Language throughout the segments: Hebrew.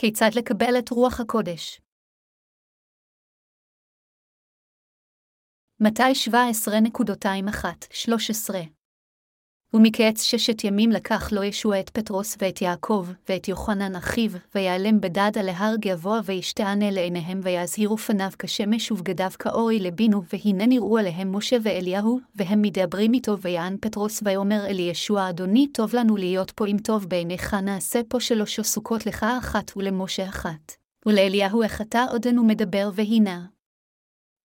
כיצד לקבל את רוח הקודש? מתי 17.21-13 ומקץ ששת ימים לקח לו ישוע את פטרוס ואת יעקב, ואת יוחנן אחיו, ויעלם בדד על ההר גבוה וישתענה לעיניהם, ויזהירו פניו כשמש ובגדיו כאורי לבינו, והנה נראו עליהם משה ואליהו, והם מדברים איתו, ויען פטרוס, ויאמר אל ישוע, אדוני, טוב לנו להיות פה אם טוב בעיניך, נעשה פה שלוש סוכות לך אחת ולמשה אחת. ולאליהו החטא עודנו מדבר, והנה.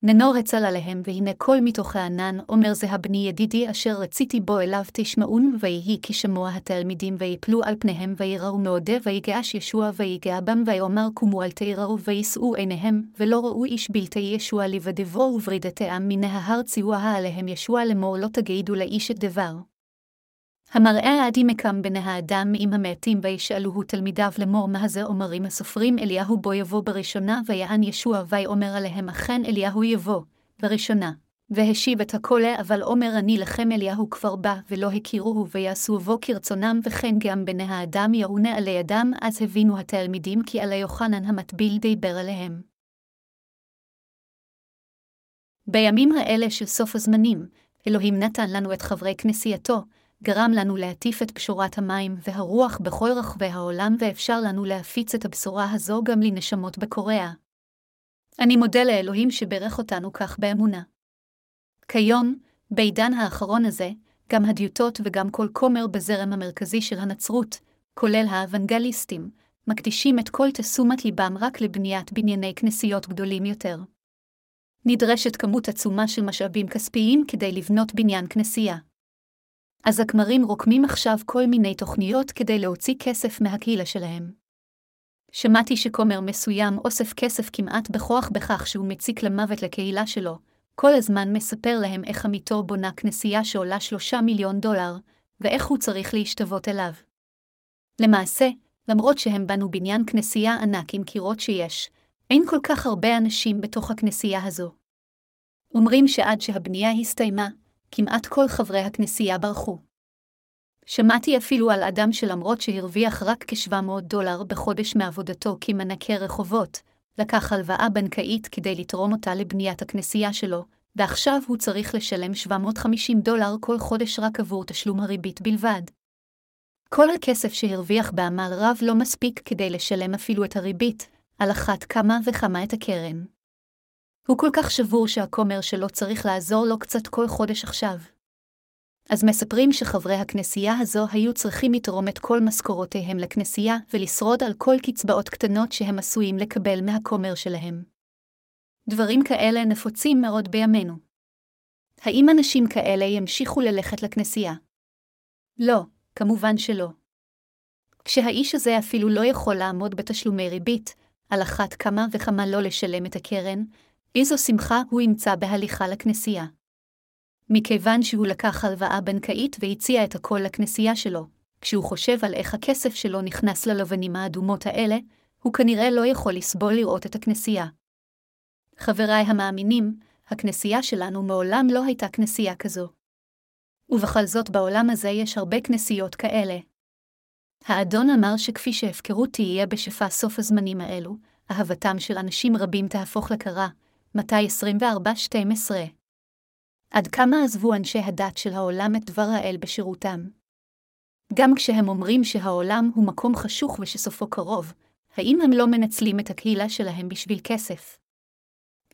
ננור אצל עליהם, והנה קול מתוך הענן, אומר זה הבני ידידי אשר רציתי בו אליו תשמעון, ויהי כשמוע התלמידים, ויפלו על פניהם, ויראו מעודה, ויגעש ישוע, ויגע בם, ויאמר קומו אל תיראו, ויישאו עיניהם, ולא ראו איש בלתי ישוע לבדבו, וברידתם מן ההר ציווה עליהם ישוע לאמור לא תגידו לאיש את דבר. המראה עדי מקם בני האדם עם המעטים וישאלוהו תלמידיו לאמור מה זה אומרים הסופרים אליהו בו יבוא בראשונה ויען ישוע ויאמר עליהם אכן אליהו יבוא, בראשונה. והשיב את הקולה אבל אומר אני לכם אליהו כבר בא ולא הכירוהו ויעשו בו כרצונם וכן גם בני האדם יעונה עלי אדם אז הבינו התלמידים כי עלי יוחנן המטביל דיבר עליהם. בימים האלה של סוף הזמנים, אלוהים נתן לנו את חברי כנסייתו, גרם לנו להטיף את פשורת המים והרוח בכל רחבי העולם, ואפשר לנו להפיץ את הבשורה הזו גם לנשמות בקוריאה. אני מודה לאלוהים שברך אותנו כך באמונה. כיום, בעידן האחרון הזה, גם הדיוטות וגם כל כומר בזרם המרכזי של הנצרות, כולל האוונגליסטים, מקדישים את כל תשומת ליבם רק לבניית בנייני כנסיות גדולים יותר. נדרשת כמות עצומה של משאבים כספיים כדי לבנות בניין כנסייה. אז הכמרים רוקמים עכשיו כל מיני תוכניות כדי להוציא כסף מהקהילה שלהם. שמעתי שכומר מסוים אוסף כסף כמעט בכוח בכך שהוא מציק למוות לקהילה שלו, כל הזמן מספר להם איך עמיתו בונה כנסייה שעולה שלושה מיליון דולר, ואיך הוא צריך להשתוות אליו. למעשה, למרות שהם בנו בניין כנסייה ענק עם קירות שיש, אין כל כך הרבה אנשים בתוך הכנסייה הזו. אומרים שעד שהבנייה הסתיימה, כמעט כל חברי הכנסייה ברחו. שמעתי אפילו על אדם שלמרות שהרוויח רק כ-700 דולר בחודש מעבודתו כמנקה רחובות, לקח הלוואה בנקאית כדי לתרום אותה לבניית הכנסייה שלו, ועכשיו הוא צריך לשלם 750 דולר כל חודש רק עבור תשלום הריבית בלבד. כל הכסף שהרוויח בעמל רב לא מספיק כדי לשלם אפילו את הריבית, על אחת כמה וכמה את הקרן. הוא כל כך שבור שהכומר שלו צריך לעזור לו קצת כל חודש עכשיו. אז מספרים שחברי הכנסייה הזו היו צריכים לתרום את כל משכורותיהם לכנסייה ולשרוד על כל קצבאות קטנות שהם עשויים לקבל מהכומר שלהם. דברים כאלה נפוצים מאוד בימינו. האם אנשים כאלה ימשיכו ללכת לכנסייה? לא, כמובן שלא. כשהאיש הזה אפילו לא יכול לעמוד בתשלומי ריבית, על אחת כמה וכמה לא לשלם את הקרן, איזו שמחה הוא ימצא בהליכה לכנסייה. מכיוון שהוא לקח הלוואה בנקאית והציע את הכל לכנסייה שלו, כשהוא חושב על איך הכסף שלו נכנס ללבנים האדומות האלה, הוא כנראה לא יכול לסבול לראות את הכנסייה. חבריי המאמינים, הכנסייה שלנו מעולם לא הייתה כנסייה כזו. ובכל זאת בעולם הזה יש הרבה כנסיות כאלה. האדון אמר שכפי שהפקרות תהיה בשפע סוף הזמנים האלו, אהבתם של אנשים רבים תהפוך לקרה, מתי 24-12. עד כמה עזבו אנשי הדת של העולם את דבר האל בשירותם? גם כשהם אומרים שהעולם הוא מקום חשוך ושסופו קרוב, האם הם לא מנצלים את הקהילה שלהם בשביל כסף?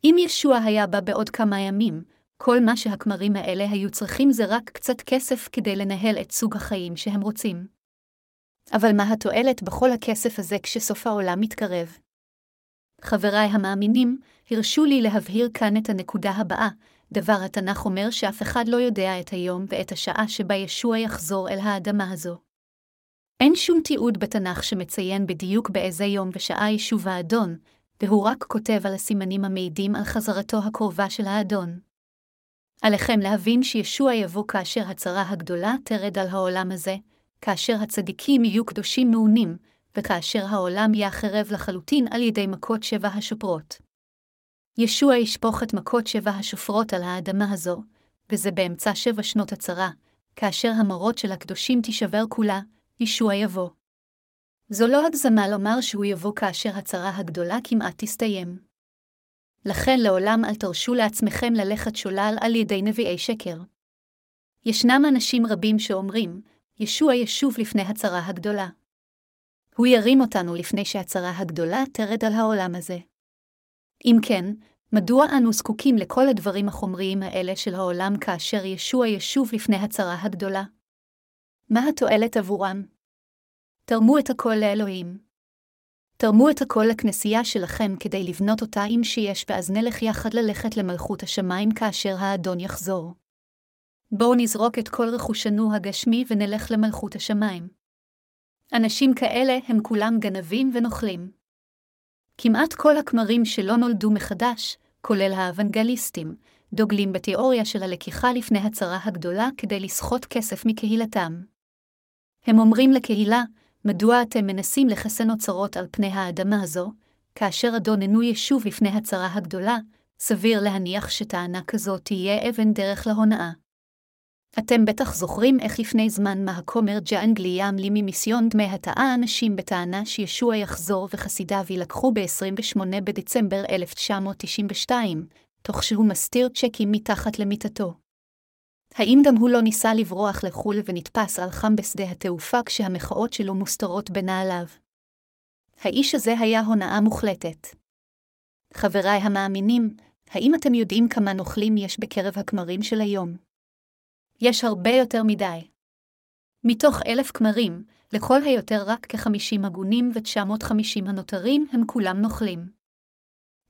אם ישוע היה בא בעוד כמה ימים, כל מה שהכמרים האלה היו צריכים זה רק קצת כסף כדי לנהל את סוג החיים שהם רוצים. אבל מה התועלת בכל הכסף הזה כשסוף העולם מתקרב? חבריי המאמינים, הרשו לי להבהיר כאן את הנקודה הבאה, דבר התנ"ך אומר שאף אחד לא יודע את היום ואת השעה שבה ישוע יחזור אל האדמה הזו. אין שום תיעוד בתנ"ך שמציין בדיוק באיזה יום ושעה ישוב האדון, והוא רק כותב על הסימנים המעידים על חזרתו הקרובה של האדון. עליכם להבין שישוע יבוא כאשר הצרה הגדולה תרד על העולם הזה, כאשר הצדיקים יהיו קדושים מעונים, וכאשר העולם יחרב לחלוטין על ידי מכות שבע השופרות. ישוע ישפוך את מכות שבע השופרות על האדמה הזו, וזה באמצע שבע שנות הצרה, כאשר המורות של הקדושים תישבר כולה, ישוע יבוא. זו לא הגזמה לומר שהוא יבוא כאשר הצרה הגדולה כמעט תסתיים. לכן לעולם אל תרשו לעצמכם ללכת שולל על ידי נביאי שקר. ישנם אנשים רבים שאומרים, ישוע ישוב לפני הצרה הגדולה. הוא ירים אותנו לפני שהצרה הגדולה תרד על העולם הזה. אם כן, מדוע אנו זקוקים לכל הדברים החומריים האלה של העולם כאשר ישוע ישוב לפני הצרה הגדולה? מה התועלת עבורם? תרמו את הכל לאלוהים. תרמו את הכל לכנסייה שלכם כדי לבנות אותה עם שיש, ואז נלך יחד ללכת למלכות השמיים כאשר האדון יחזור. בואו נזרוק את כל רכושנו הגשמי ונלך למלכות השמיים. אנשים כאלה הם כולם גנבים ונוכלים. כמעט כל הכמרים שלא נולדו מחדש, כולל האוונגליסטים, דוגלים בתיאוריה של הלקיחה לפני הצרה הגדולה כדי לסחוט כסף מקהילתם. הם אומרים לקהילה, מדוע אתם מנסים לחסן אוצרות על פני האדמה הזו, כאשר אדוננו ישוב לפני הצרה הגדולה, סביר להניח שטענה כזו תהיה אבן דרך להונאה. אתם בטח זוכרים איך לפני זמן מה הכומר ג'אנגלי לי ממיסיון דמי הטעה אנשים בטענה שישוע יחזור וחסידיו יילקחו ב-28 בדצמבר 1992, תוך שהוא מסתיר צ'קים מתחת למיטתו. האם גם הוא לא ניסה לברוח לחו"ל ונתפס על חם בשדה התעופה כשהמחאות שלו מוסתרות בנעליו? האיש הזה היה הונאה מוחלטת. חבריי המאמינים, האם אתם יודעים כמה נוכלים יש בקרב הכמרים של היום? יש הרבה יותר מדי. מתוך אלף כמרים, לכל היותר רק כ-50 הגונים ו-950 הנותרים הם כולם נוכלים.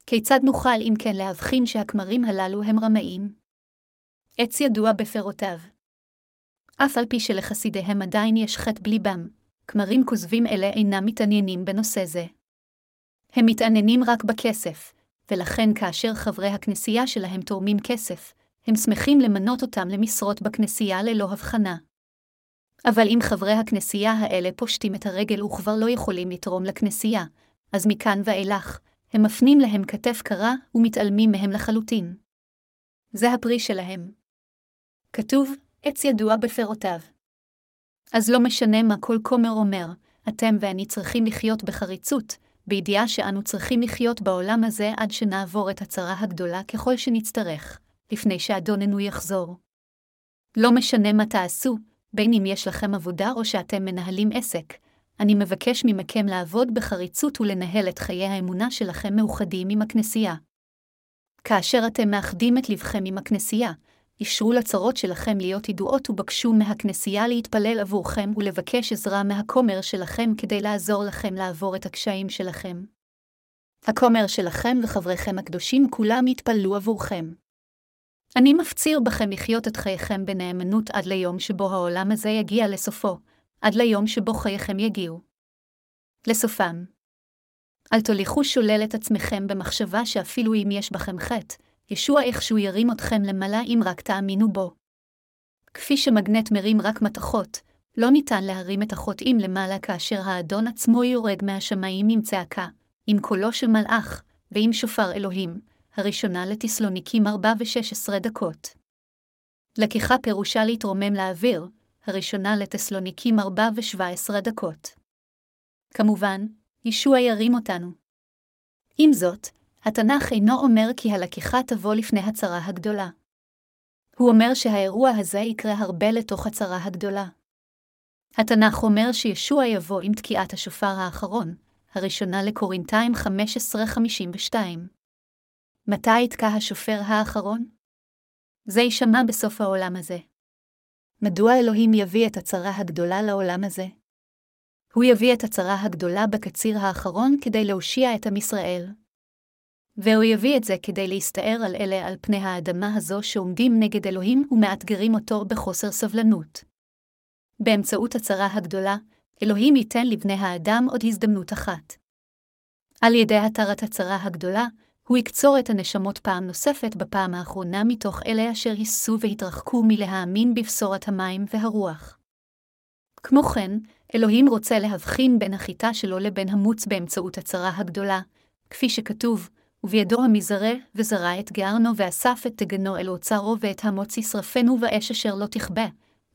כיצד נוכל אם כן להבחין שהכמרים הללו הם רמאים? עץ ידוע בפירותיו. אף על פי שלחסידיהם עדיין יש חטא בליבם, כמרים כוזבים אלה אינם מתעניינים בנושא זה. הם מתעניינים רק בכסף, ולכן כאשר חברי הכנסייה שלהם תורמים כסף, הם שמחים למנות אותם למשרות בכנסייה ללא הבחנה. אבל אם חברי הכנסייה האלה פושטים את הרגל וכבר לא יכולים לתרום לכנסייה, אז מכאן ואילך, הם מפנים להם כתף קרה ומתעלמים מהם לחלוטין. זה הפרי שלהם. כתוב, עץ ידוע בפירותיו. אז לא משנה מה כל כומר אומר, אתם ואני צריכים לחיות בחריצות, בידיעה שאנו צריכים לחיות בעולם הזה עד שנעבור את הצרה הגדולה ככל שנצטרך, לפני שאדוננו יחזור. לא משנה מה תעשו, בין אם יש לכם עבודה או שאתם מנהלים עסק, אני מבקש ממכם לעבוד בחריצות ולנהל את חיי האמונה שלכם מאוחדים עם הכנסייה. כאשר אתם מאחדים את לבכם עם הכנסייה, אישרו לצרות שלכם להיות ידועות ובקשו מהכנסייה להתפלל עבורכם ולבקש עזרה מהכומר שלכם כדי לעזור לכם לעבור את הקשיים שלכם. הכומר שלכם וחבריכם הקדושים כולם יתפללו עבורכם. אני מפציר בכם לחיות את חייכם בנאמנות עד ליום שבו העולם הזה יגיע לסופו, עד ליום שבו חייכם יגיעו. לסופם. אל תוליכו שולל את עצמכם במחשבה שאפילו אם יש בכם חטא, ישוע איכשהו ירים אתכם למעלה אם רק תאמינו בו. כפי שמגנט מרים רק מתכות, לא ניתן להרים את החוטאים למעלה כאשר האדון עצמו יורד מהשמיים עם צעקה, עם קולו של מלאך, ועם שופר אלוהים, הראשונה לתסלוניקים 4 ו-16 דקות. לקיחה פירושה להתרומם לאוויר, הראשונה לתסלוניקים 4 ו-17 דקות. כמובן, ישוע ירים אותנו. עם זאת, התנ"ך אינו אומר כי הלקיחה תבוא לפני הצרה הגדולה. הוא אומר שהאירוע הזה יקרה הרבה לתוך הצרה הגדולה. התנ"ך אומר שישוע יבוא עם תקיעת השופר האחרון, הראשונה לקורינתיים 1552. מתי יתקע השופר האחרון? זה יישמע בסוף העולם הזה. מדוע אלוהים יביא את הצרה הגדולה לעולם הזה? הוא יביא את הצרה הגדולה בקציר האחרון כדי להושיע את עם ישראל. והוא יביא את זה כדי להסתער על אלה על פני האדמה הזו שעומדים נגד אלוהים ומאתגרים אותו בחוסר סבלנות. באמצעות הצרה הגדולה, אלוהים ייתן לבני האדם עוד הזדמנות אחת. על ידי התרת הצרה הגדולה, הוא יקצור את הנשמות פעם נוספת בפעם האחרונה מתוך אלה אשר היסו והתרחקו מלהאמין בבשורת המים והרוח. כמו כן, אלוהים רוצה להבחין בין החיטה שלו לבין המוץ באמצעות הצרה הגדולה, כפי שכתוב, ובידו המזרה, וזרע את גארנו ואסף את תגנו אל אוצרו ואת המוץ ישרפנו באש אשר לא תכבה.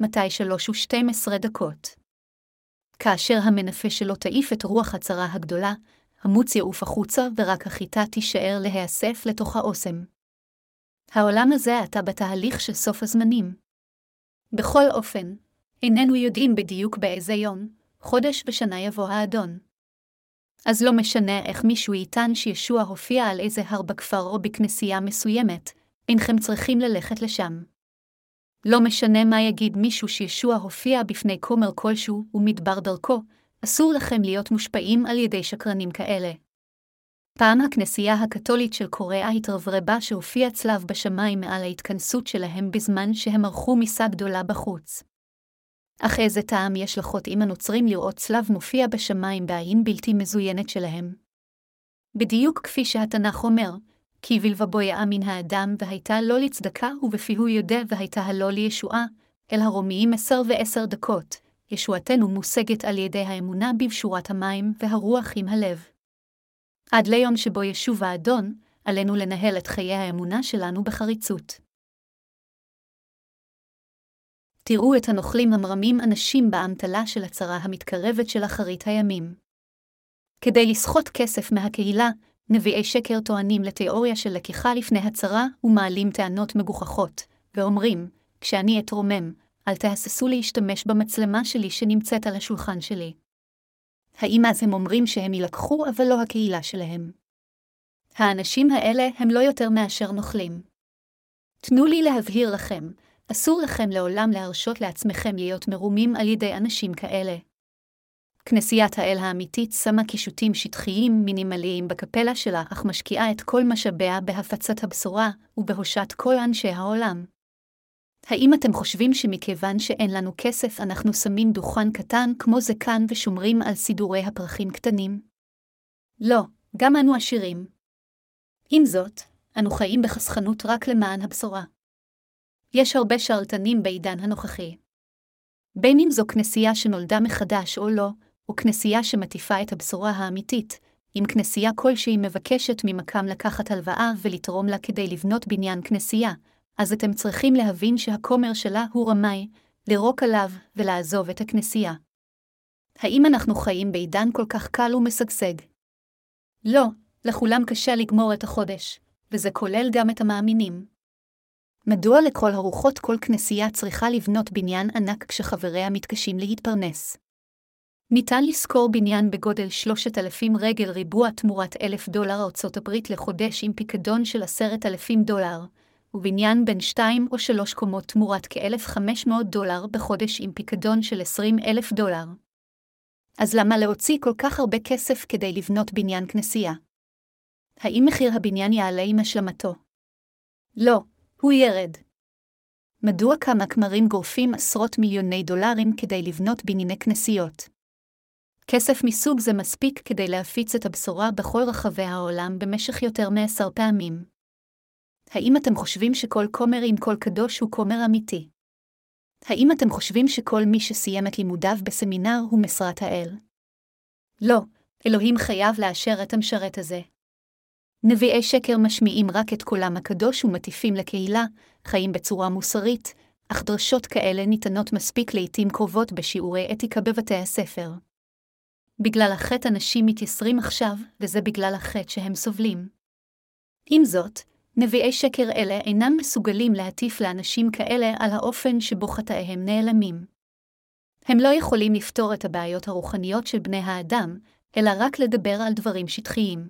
מתי שלוש ושתים עשרה דקות. כאשר המנפה שלו תעיף את רוח הצרה הגדולה, המוץ יעוף החוצה ורק החיטה תישאר להיאסף לתוך האוסם. העולם הזה עתה בתהליך של סוף הזמנים. בכל אופן, איננו יודעים בדיוק באיזה יום, חודש ושנה יבוא האדון. אז לא משנה איך מישהו יטען שישוע הופיע על איזה הר בכפר או בכנסייה מסוימת, אינכם צריכים ללכת לשם. לא משנה מה יגיד מישהו שישוע הופיע בפני כומר כלשהו ומדבר דרכו, אסור לכם להיות מושפעים על ידי שקרנים כאלה. פעם הכנסייה הקתולית של קוריאה התרברבה שהופיע צלב בשמיים מעל ההתכנסות שלהם בזמן שהם ערכו מיסה גדולה בחוץ. אך איזה טעם יש לחוטאים הנוצרים לראות צלב מופיע בשמיים בעין בלתי מזוינת שלהם? בדיוק כפי שהתנ"ך אומר, כי בלבבו יאמין האדם והייתה לו לצדקה ובפיהו יודע והייתה הלא לישועה, אל הרומיים עשר ועשר דקות, ישועתנו מושגת על ידי האמונה בבשורת המים והרוח עם הלב. עד ליום שבו ישוב האדון, עלינו לנהל את חיי האמונה שלנו בחריצות. תראו את הנוכלים המרמים אנשים באמתלה של הצרה המתקרבת של אחרית הימים. כדי לסחוט כסף מהקהילה, נביאי שקר טוענים לתיאוריה של לקיחה לפני הצרה ומעלים טענות מגוחכות, ואומרים, כשאני אתרומם, אל תהססו להשתמש במצלמה שלי שנמצאת על השולחן שלי. האם אז הם אומרים שהם יילקחו אבל לא הקהילה שלהם? האנשים האלה הם לא יותר מאשר נוכלים. תנו לי להבהיר לכם, אסור לכם לעולם להרשות לעצמכם להיות מרומים על ידי אנשים כאלה. כנסיית האל האמיתית שמה קישוטים שטחיים מינימליים בקפלה שלה, אך משקיעה את כל משאביה בהפצת הבשורה ובהושת כל אנשי העולם. האם אתם חושבים שמכיוון שאין לנו כסף אנחנו שמים דוכן קטן כמו זה כאן ושומרים על סידורי הפרחים קטנים? לא, גם אנו עשירים. עם זאת, אנו חיים בחסכנות רק למען הבשורה. יש הרבה שרלטנים בעידן הנוכחי. בין אם זו כנסייה שנולדה מחדש או לא, או כנסייה שמטיפה את הבשורה האמיתית, אם כנסייה כלשהי מבקשת ממקם לקחת הלוואה ולתרום לה כדי לבנות בניין כנסייה, אז אתם צריכים להבין שהכומר שלה הוא רמאי, לירוק עליו ולעזוב את הכנסייה. האם אנחנו חיים בעידן כל כך קל ומשגשג? לא, לכולם קשה לגמור את החודש, וזה כולל גם את המאמינים. מדוע לכל הרוחות כל כנסייה צריכה לבנות בניין ענק כשחבריה מתקשים להתפרנס? ניתן לשכור בניין בגודל 3,000 רגל ריבוע תמורת 1,000 דולר ארצות הברית לחודש עם פיקדון של 10,000 דולר, ובניין בין 2 או 3 קומות תמורת כ-1,500 דולר בחודש עם פיקדון של 20,000 דולר. אז למה להוציא כל כך הרבה כסף כדי לבנות בניין כנסייה? האם מחיר הבניין יעלה עם השלמתו? לא, הוא ירד. מדוע כמה כמרים גורפים עשרות מיליוני דולרים כדי לבנות בנייני כנסיות? כסף מסוג זה מספיק כדי להפיץ את הבשורה בכל רחבי העולם במשך יותר מעשר פעמים. האם אתם חושבים שכל כומר עם כל קדוש הוא כומר אמיתי? האם אתם חושבים שכל מי שסיים את לימודיו בסמינר הוא משרת האל? לא, אלוהים חייב לאשר את המשרת הזה. נביאי שקר משמיעים רק את קולם הקדוש ומטיפים לקהילה, חיים בצורה מוסרית, אך דרשות כאלה ניתנות מספיק לעתים קרובות בשיעורי אתיקה בבתי הספר. בגלל החטא אנשים מתייסרים עכשיו, וזה בגלל החטא שהם סובלים. עם זאת, נביאי שקר אלה אינם מסוגלים להטיף לאנשים כאלה על האופן שבו חטאיהם נעלמים. הם לא יכולים לפתור את הבעיות הרוחניות של בני האדם, אלא רק לדבר על דברים שטחיים.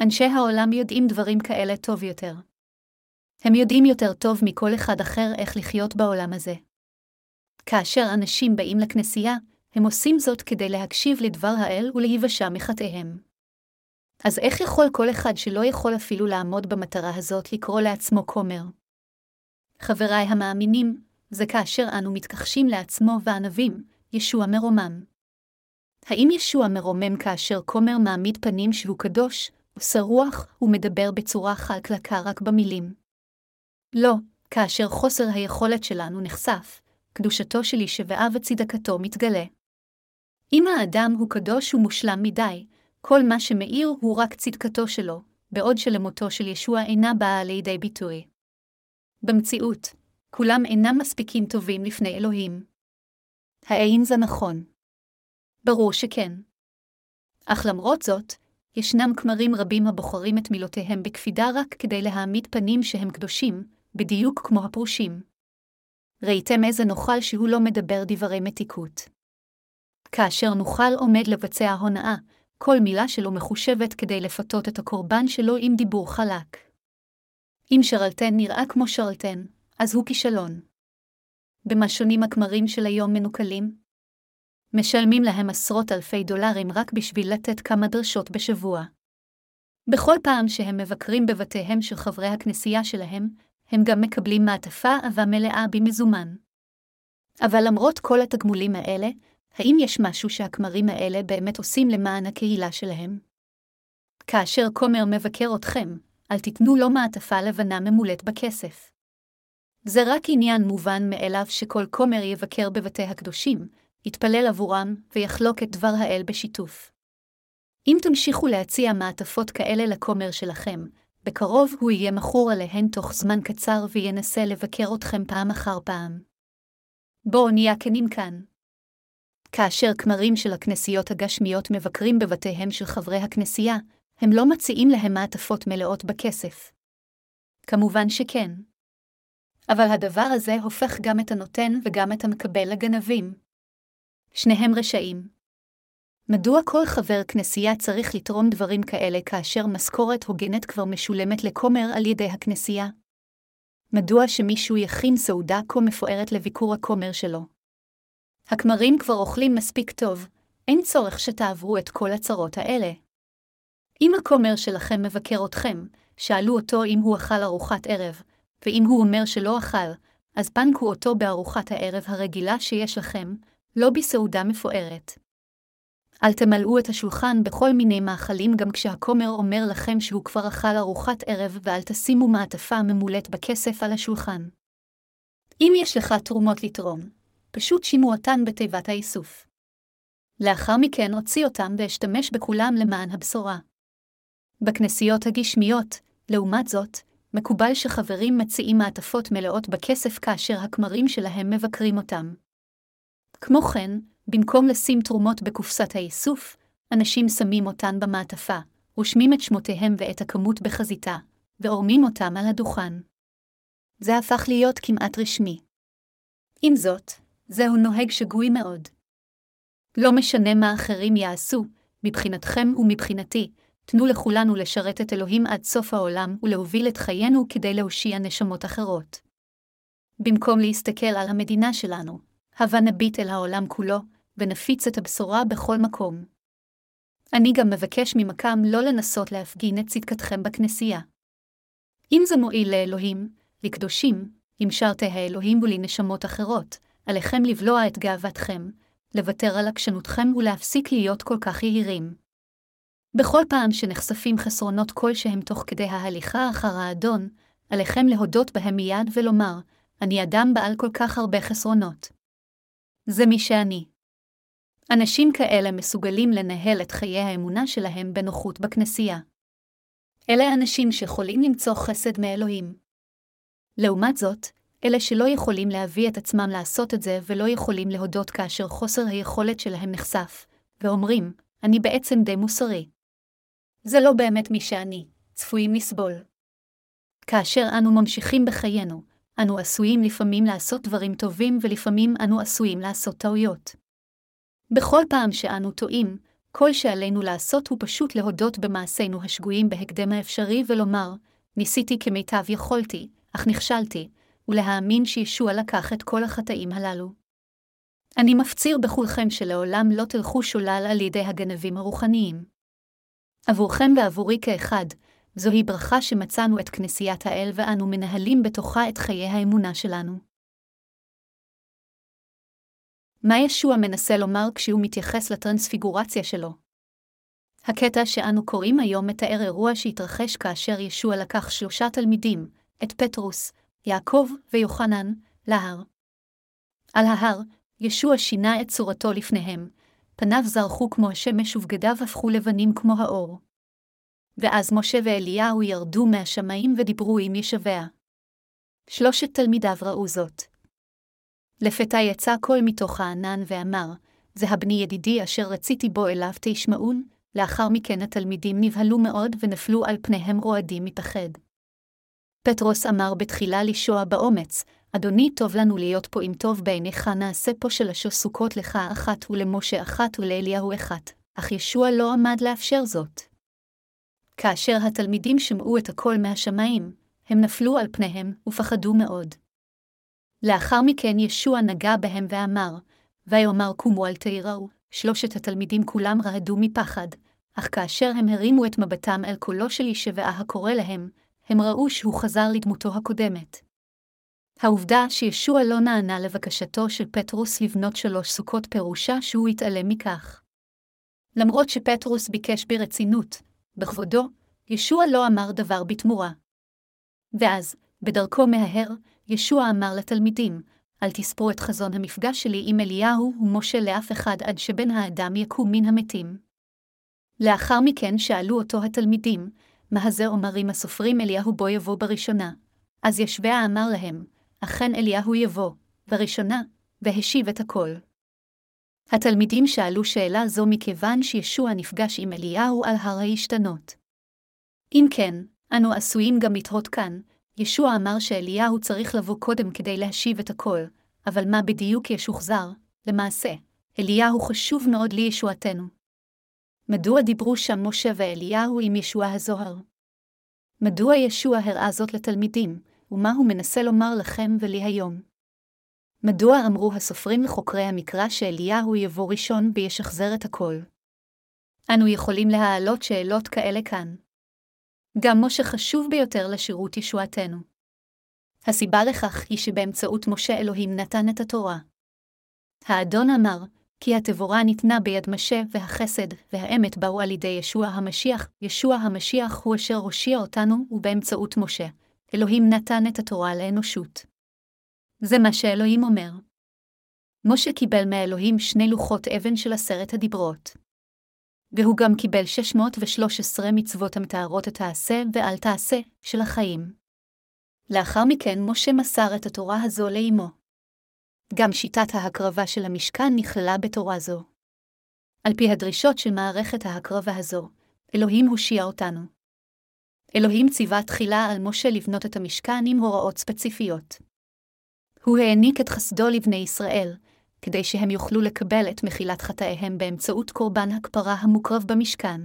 אנשי העולם יודעים דברים כאלה טוב יותר. הם יודעים יותר טוב מכל אחד אחר איך לחיות בעולם הזה. כאשר אנשים באים לכנסייה, הם עושים זאת כדי להקשיב לדבר האל ולהיוושע מחטאיהם. אז איך יכול כל אחד שלא יכול אפילו לעמוד במטרה הזאת לקרוא לעצמו כומר? חבריי המאמינים, זה כאשר אנו מתכחשים לעצמו וענבים, ישוע מרומם. האם ישוע מרומם כאשר כומר מעמיד פנים שהוא קדוש, עושה רוח ומדבר בצורה חלקלקה רק במילים? לא, כאשר חוסר היכולת שלנו נחשף, קדושתו של ישבעה וצדקתו מתגלה. אם האדם הוא קדוש ומושלם מדי, כל מה שמאיר הוא רק צדקתו שלו, בעוד שלמותו של ישוע אינה באה לידי ביטוי. במציאות, כולם אינם מספיקים טובים לפני אלוהים. האין זה נכון? ברור שכן. אך למרות זאת, ישנם כמרים רבים הבוחרים את מילותיהם בקפידה רק כדי להעמיד פנים שהם קדושים, בדיוק כמו הפרושים. ראיתם איזה נוכל שהוא לא מדבר דברי מתיקות. כאשר נוכל עומד לבצע הונאה, כל מילה שלו מחושבת כדי לפתות את הקורבן שלו עם דיבור חלק. אם שרלטן נראה כמו שרלטן, אז הוא כישלון. במה שונים הכמרים של היום מנוכלים? משלמים להם עשרות אלפי דולרים רק בשביל לתת כמה דרשות בשבוע. בכל פעם שהם מבקרים בבתיהם של חברי הכנסייה שלהם, הם גם מקבלים מעטפה עבה מלאה במזומן. אבל למרות כל התגמולים האלה, האם יש משהו שהכמרים האלה באמת עושים למען הקהילה שלהם? כאשר כומר מבקר אתכם, אל תיתנו לו מעטפה לבנה ממולאת בכסף. זה רק עניין מובן מאליו שכל כומר יבקר בבתי הקדושים, יתפלל עבורם ויחלוק את דבר האל בשיתוף. אם תמשיכו להציע מעטפות כאלה לכומר שלכם, בקרוב הוא יהיה מכור עליהן תוך זמן קצר וינסה לבקר אתכם פעם אחר פעם. בואו נהיה כנים כאן. כאשר כמרים של הכנסיות הגשמיות מבקרים בבתיהם של חברי הכנסייה, הם לא מציעים להם מעטפות מלאות בכסף. כמובן שכן. אבל הדבר הזה הופך גם את הנותן וגם את המקבל לגנבים. שניהם רשעים. מדוע כל חבר כנסייה צריך לתרום דברים כאלה כאשר משכורת הוגנת כבר משולמת לכומר על ידי הכנסייה? מדוע שמישהו יכין סעודה כה מפוארת לביקור הכומר שלו? הכמרים כבר אוכלים מספיק טוב, אין צורך שתעברו את כל הצרות האלה. אם הכומר שלכם מבקר אתכם, שאלו אותו אם הוא אכל ארוחת ערב, ואם הוא אומר שלא אכל, אז פנקו אותו בארוחת הערב הרגילה שיש לכם, לא בסעודה מפוארת. אל תמלאו את השולחן בכל מיני מאכלים גם כשהכומר אומר לכם שהוא כבר אכל ארוחת ערב ואל תשימו מעטפה ממולאת בכסף על השולחן. אם יש לך תרומות לתרום, פשוט שימו אותן בתיבת האיסוף. לאחר מכן הוציא אותם ואשתמש בכולם למען הבשורה. בכנסיות הגשמיות, לעומת זאת, מקובל שחברים מציעים מעטפות מלאות בכסף כאשר הכמרים שלהם מבקרים אותם. כמו כן, במקום לשים תרומות בקופסת האיסוף, אנשים שמים אותן במעטפה, רושמים את שמותיהם ואת הכמות בחזיתה, ועורמים אותם על הדוכן. זה הפך להיות כמעט רשמי. עם זאת, זהו נוהג שגוי מאוד. לא משנה מה אחרים יעשו, מבחינתכם ומבחינתי, תנו לכולנו לשרת את אלוהים עד סוף העולם ולהוביל את חיינו כדי להושיע נשמות אחרות. במקום להסתכל על המדינה שלנו, הבה נביט אל העולם כולו, ונפיץ את הבשורה בכל מקום. אני גם מבקש ממקם לא לנסות להפגין את צדקתכם בכנסייה. אם זה מועיל לאלוהים, לקדושים, למשרתי האלוהים ולנשמות אחרות, עליכם לבלוע את גאוותכם, לוותר על עקשנותכם ולהפסיק להיות כל כך יהירים. בכל פעם שנחשפים חסרונות כלשהם תוך כדי ההליכה אחר האדון, עליכם להודות בהם מיד ולומר, אני אדם בעל כל כך הרבה חסרונות. זה מי שאני. אנשים כאלה מסוגלים לנהל את חיי האמונה שלהם בנוחות בכנסייה. אלה אנשים שיכולים למצוא חסד מאלוהים. לעומת זאת, אלה שלא יכולים להביא את עצמם לעשות את זה ולא יכולים להודות כאשר חוסר היכולת שלהם נחשף, ואומרים, אני בעצם די מוסרי. זה לא באמת מי שאני, צפויים לסבול. כאשר אנו ממשיכים בחיינו, אנו עשויים לפעמים לעשות דברים טובים ולפעמים אנו עשויים לעשות טעויות. בכל פעם שאנו טועים, כל שעלינו לעשות הוא פשוט להודות במעשינו השגויים בהקדם האפשרי ולומר, ניסיתי כמיטב יכולתי, אך נכשלתי, ולהאמין שישוע לקח את כל החטאים הללו. אני מפציר בכולכם שלעולם לא תלכו שולל על ידי הגנבים הרוחניים. עבורכם ועבורי כאחד, זוהי ברכה שמצאנו את כנסיית האל ואנו מנהלים בתוכה את חיי האמונה שלנו. מה ישוע מנסה לומר כשהוא מתייחס לטרנספיגורציה שלו? הקטע שאנו קוראים היום מתאר אירוע שהתרחש כאשר ישוע לקח שלושה תלמידים, את פטרוס, יעקב ויוחנן, להר. על ההר, ישוע שינה את צורתו לפניהם, פניו זרחו כמו השמש ובגדיו הפכו לבנים כמו האור. ואז משה ואליהו ירדו מהשמיים ודיברו עם ישביה. שלושת תלמידיו ראו זאת. לפתע יצא קול מתוך הענן ואמר, זה הבני ידידי אשר רציתי בו אליו תשמעון, לאחר מכן התלמידים נבהלו מאוד ונפלו על פניהם רועדים מפחד. פטרוס אמר בתחילה לישוע באומץ, אדוני טוב לנו להיות פה אם טוב בעיניך נעשה פה שלשו סוכות לך אחת ולמשה אחת ולאליהו אחת, אך ישוע לא עמד לאפשר זאת. כאשר התלמידים שמעו את הקול מהשמיים, הם נפלו על פניהם ופחדו מאוד. לאחר מכן ישוע נגע בהם ואמר, ויאמר קומו אל תיראו, שלושת התלמידים כולם רעדו מפחד, אך כאשר הם הרימו את מבטם אל קולו של ישבעה הקורא להם, הם ראו שהוא חזר לדמותו הקודמת. העובדה שישוע לא נענה לבקשתו של פטרוס לבנות שלוש סוכות פירושה שהוא התעלם מכך. למרות שפטרוס ביקש ברצינות, בכבודו, ישוע לא אמר דבר בתמורה. ואז, בדרכו מההר, ישוע אמר לתלמידים, אל תספרו את חזון המפגש שלי עם אליהו ומשה לאף אחד עד שבן האדם יקום מן המתים. לאחר מכן שאלו אותו התלמידים, מה זה אומרים הסופרים אליהו בו יבוא בראשונה? אז ישביה אמר להם, אכן אליהו יבוא, בראשונה, והשיב את הכל. התלמידים שאלו שאלה זו מכיוון שישוע נפגש עם אליהו על הר ההשתנות. אם כן, אנו עשויים גם לתהות כאן, ישוע אמר שאליהו צריך לבוא קודם כדי להשיב את הכל, אבל מה בדיוק ישוחזר? למעשה, אליהו חשוב מאוד לישועתנו. מדוע דיברו שם משה ואליהו עם ישוע הזוהר? מדוע ישוע הראה זאת לתלמידים, ומה הוא מנסה לומר לכם ולי היום? מדוע אמרו הסופרים לחוקרי המקרא שאליהו יבוא ראשון וישחזר את הכל? אנו יכולים להעלות שאלות כאלה כאן. גם משה חשוב ביותר לשירות ישועתנו. הסיבה לכך היא שבאמצעות משה אלוהים נתן את התורה. האדון אמר, כי התבורה ניתנה ביד משה, והחסד והאמת באו על ידי ישוע המשיח. ישוע המשיח הוא אשר הושיע אותנו, ובאמצעות משה. אלוהים נתן את התורה לאנושות. זה מה שאלוהים אומר. משה קיבל מאלוהים שני לוחות אבן של עשרת הדיברות. והוא גם קיבל 613 מצוות המתארות את העשה ואל תעשה של החיים. לאחר מכן משה מסר את התורה הזו לאמו. גם שיטת ההקרבה של המשכן נכללה בתורה זו. על פי הדרישות של מערכת ההקרבה הזו, אלוהים הושיע אותנו. אלוהים ציווה תחילה על משה לבנות את המשכן עם הוראות ספציפיות. הוא העניק את חסדו לבני ישראל, כדי שהם יוכלו לקבל את מחילת חטאיהם באמצעות קורבן הכפרה המוקרב במשכן.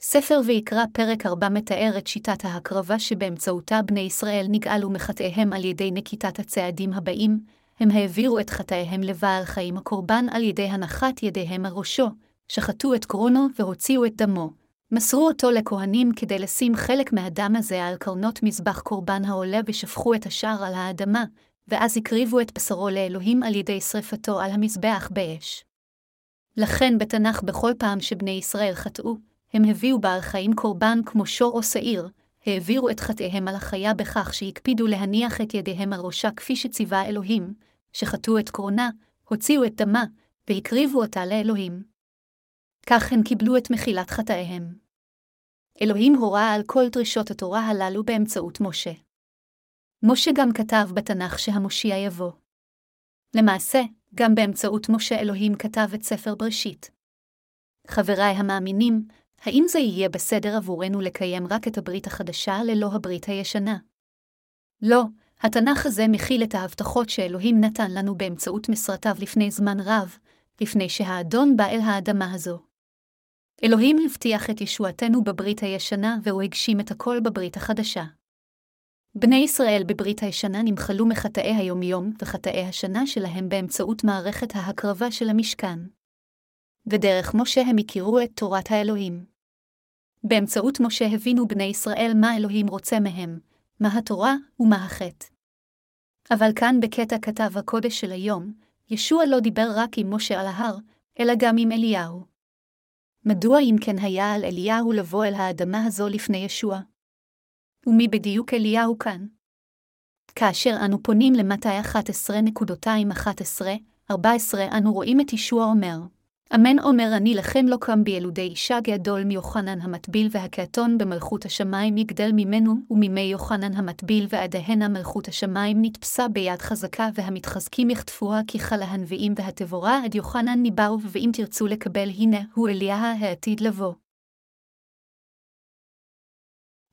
ספר ויקרא פרק 4 מתאר את שיטת ההקרבה שבאמצעותה בני ישראל נגאלו מחטאיהם על ידי נקיטת הצעדים הבאים, הם העבירו את חטאיהם לבעל חיים הקורבן על ידי הנחת ידיהם על ראשו, שחטו את קרונו והוציאו את דמו, מסרו אותו לכהנים כדי לשים חלק מהדם הזה על קרנות מזבח קורבן העולה ושפכו את השאר על האדמה, ואז הקריבו את בשרו לאלוהים על ידי שרפתו על המזבח באש. לכן בתנ"ך בכל פעם שבני ישראל חטאו, הם הביאו בעל חיים קורבן כמו שור או שעיר, העבירו את חטאיהם על החיה בכך שהקפידו להניח את ידיהם על ראשה כפי שציווה אלוהים, שחטאו את קרונה, הוציאו את דמה, והקריבו אותה לאלוהים. כך הם קיבלו את מחילת חטאיהם. אלוהים הורה על כל דרישות התורה הללו באמצעות משה. משה גם כתב בתנ"ך שהמושיע יבוא. למעשה, גם באמצעות משה אלוהים כתב את ספר בראשית. חבריי המאמינים, האם זה יהיה בסדר עבורנו לקיים רק את הברית החדשה ללא הברית הישנה? לא, התנ"ך הזה מכיל את ההבטחות שאלוהים נתן לנו באמצעות מסרטיו לפני זמן רב, לפני שהאדון בא אל האדמה הזו. אלוהים הבטיח את ישועתנו בברית הישנה, והוא הגשים את הכל בברית החדשה. בני ישראל בברית הישנה נמחלו מחטאי היומיום וחטאי השנה שלהם באמצעות מערכת ההקרבה של המשכן. ודרך משה הם הכירו את תורת האלוהים. באמצעות משה הבינו בני ישראל מה אלוהים רוצה מהם, מה התורה ומה החטא. אבל כאן בקטע כתב הקודש של היום, ישוע לא דיבר רק עם משה על ההר, אלא גם עם אליהו. מדוע אם כן היה על אליהו לבוא אל האדמה הזו לפני ישוע? ומי בדיוק אליהו כאן? כאשר אנו פונים למטה 11.211, 14 אנו רואים את ישוע אומר, אמן אומר אני לכם לא קם בילודי אישה גדול מיוחנן המטביל והקעתון במלכות השמיים יגדל ממנו, ומימי יוחנן המטביל ועדיהנה מלכות השמיים נתפסה ביד חזקה והמתחזקים יחטפוה כי חלה הנביאים והתבורה עד יוחנן ניבאו ואם תרצו לקבל הנה הוא אליה העתיד לבוא.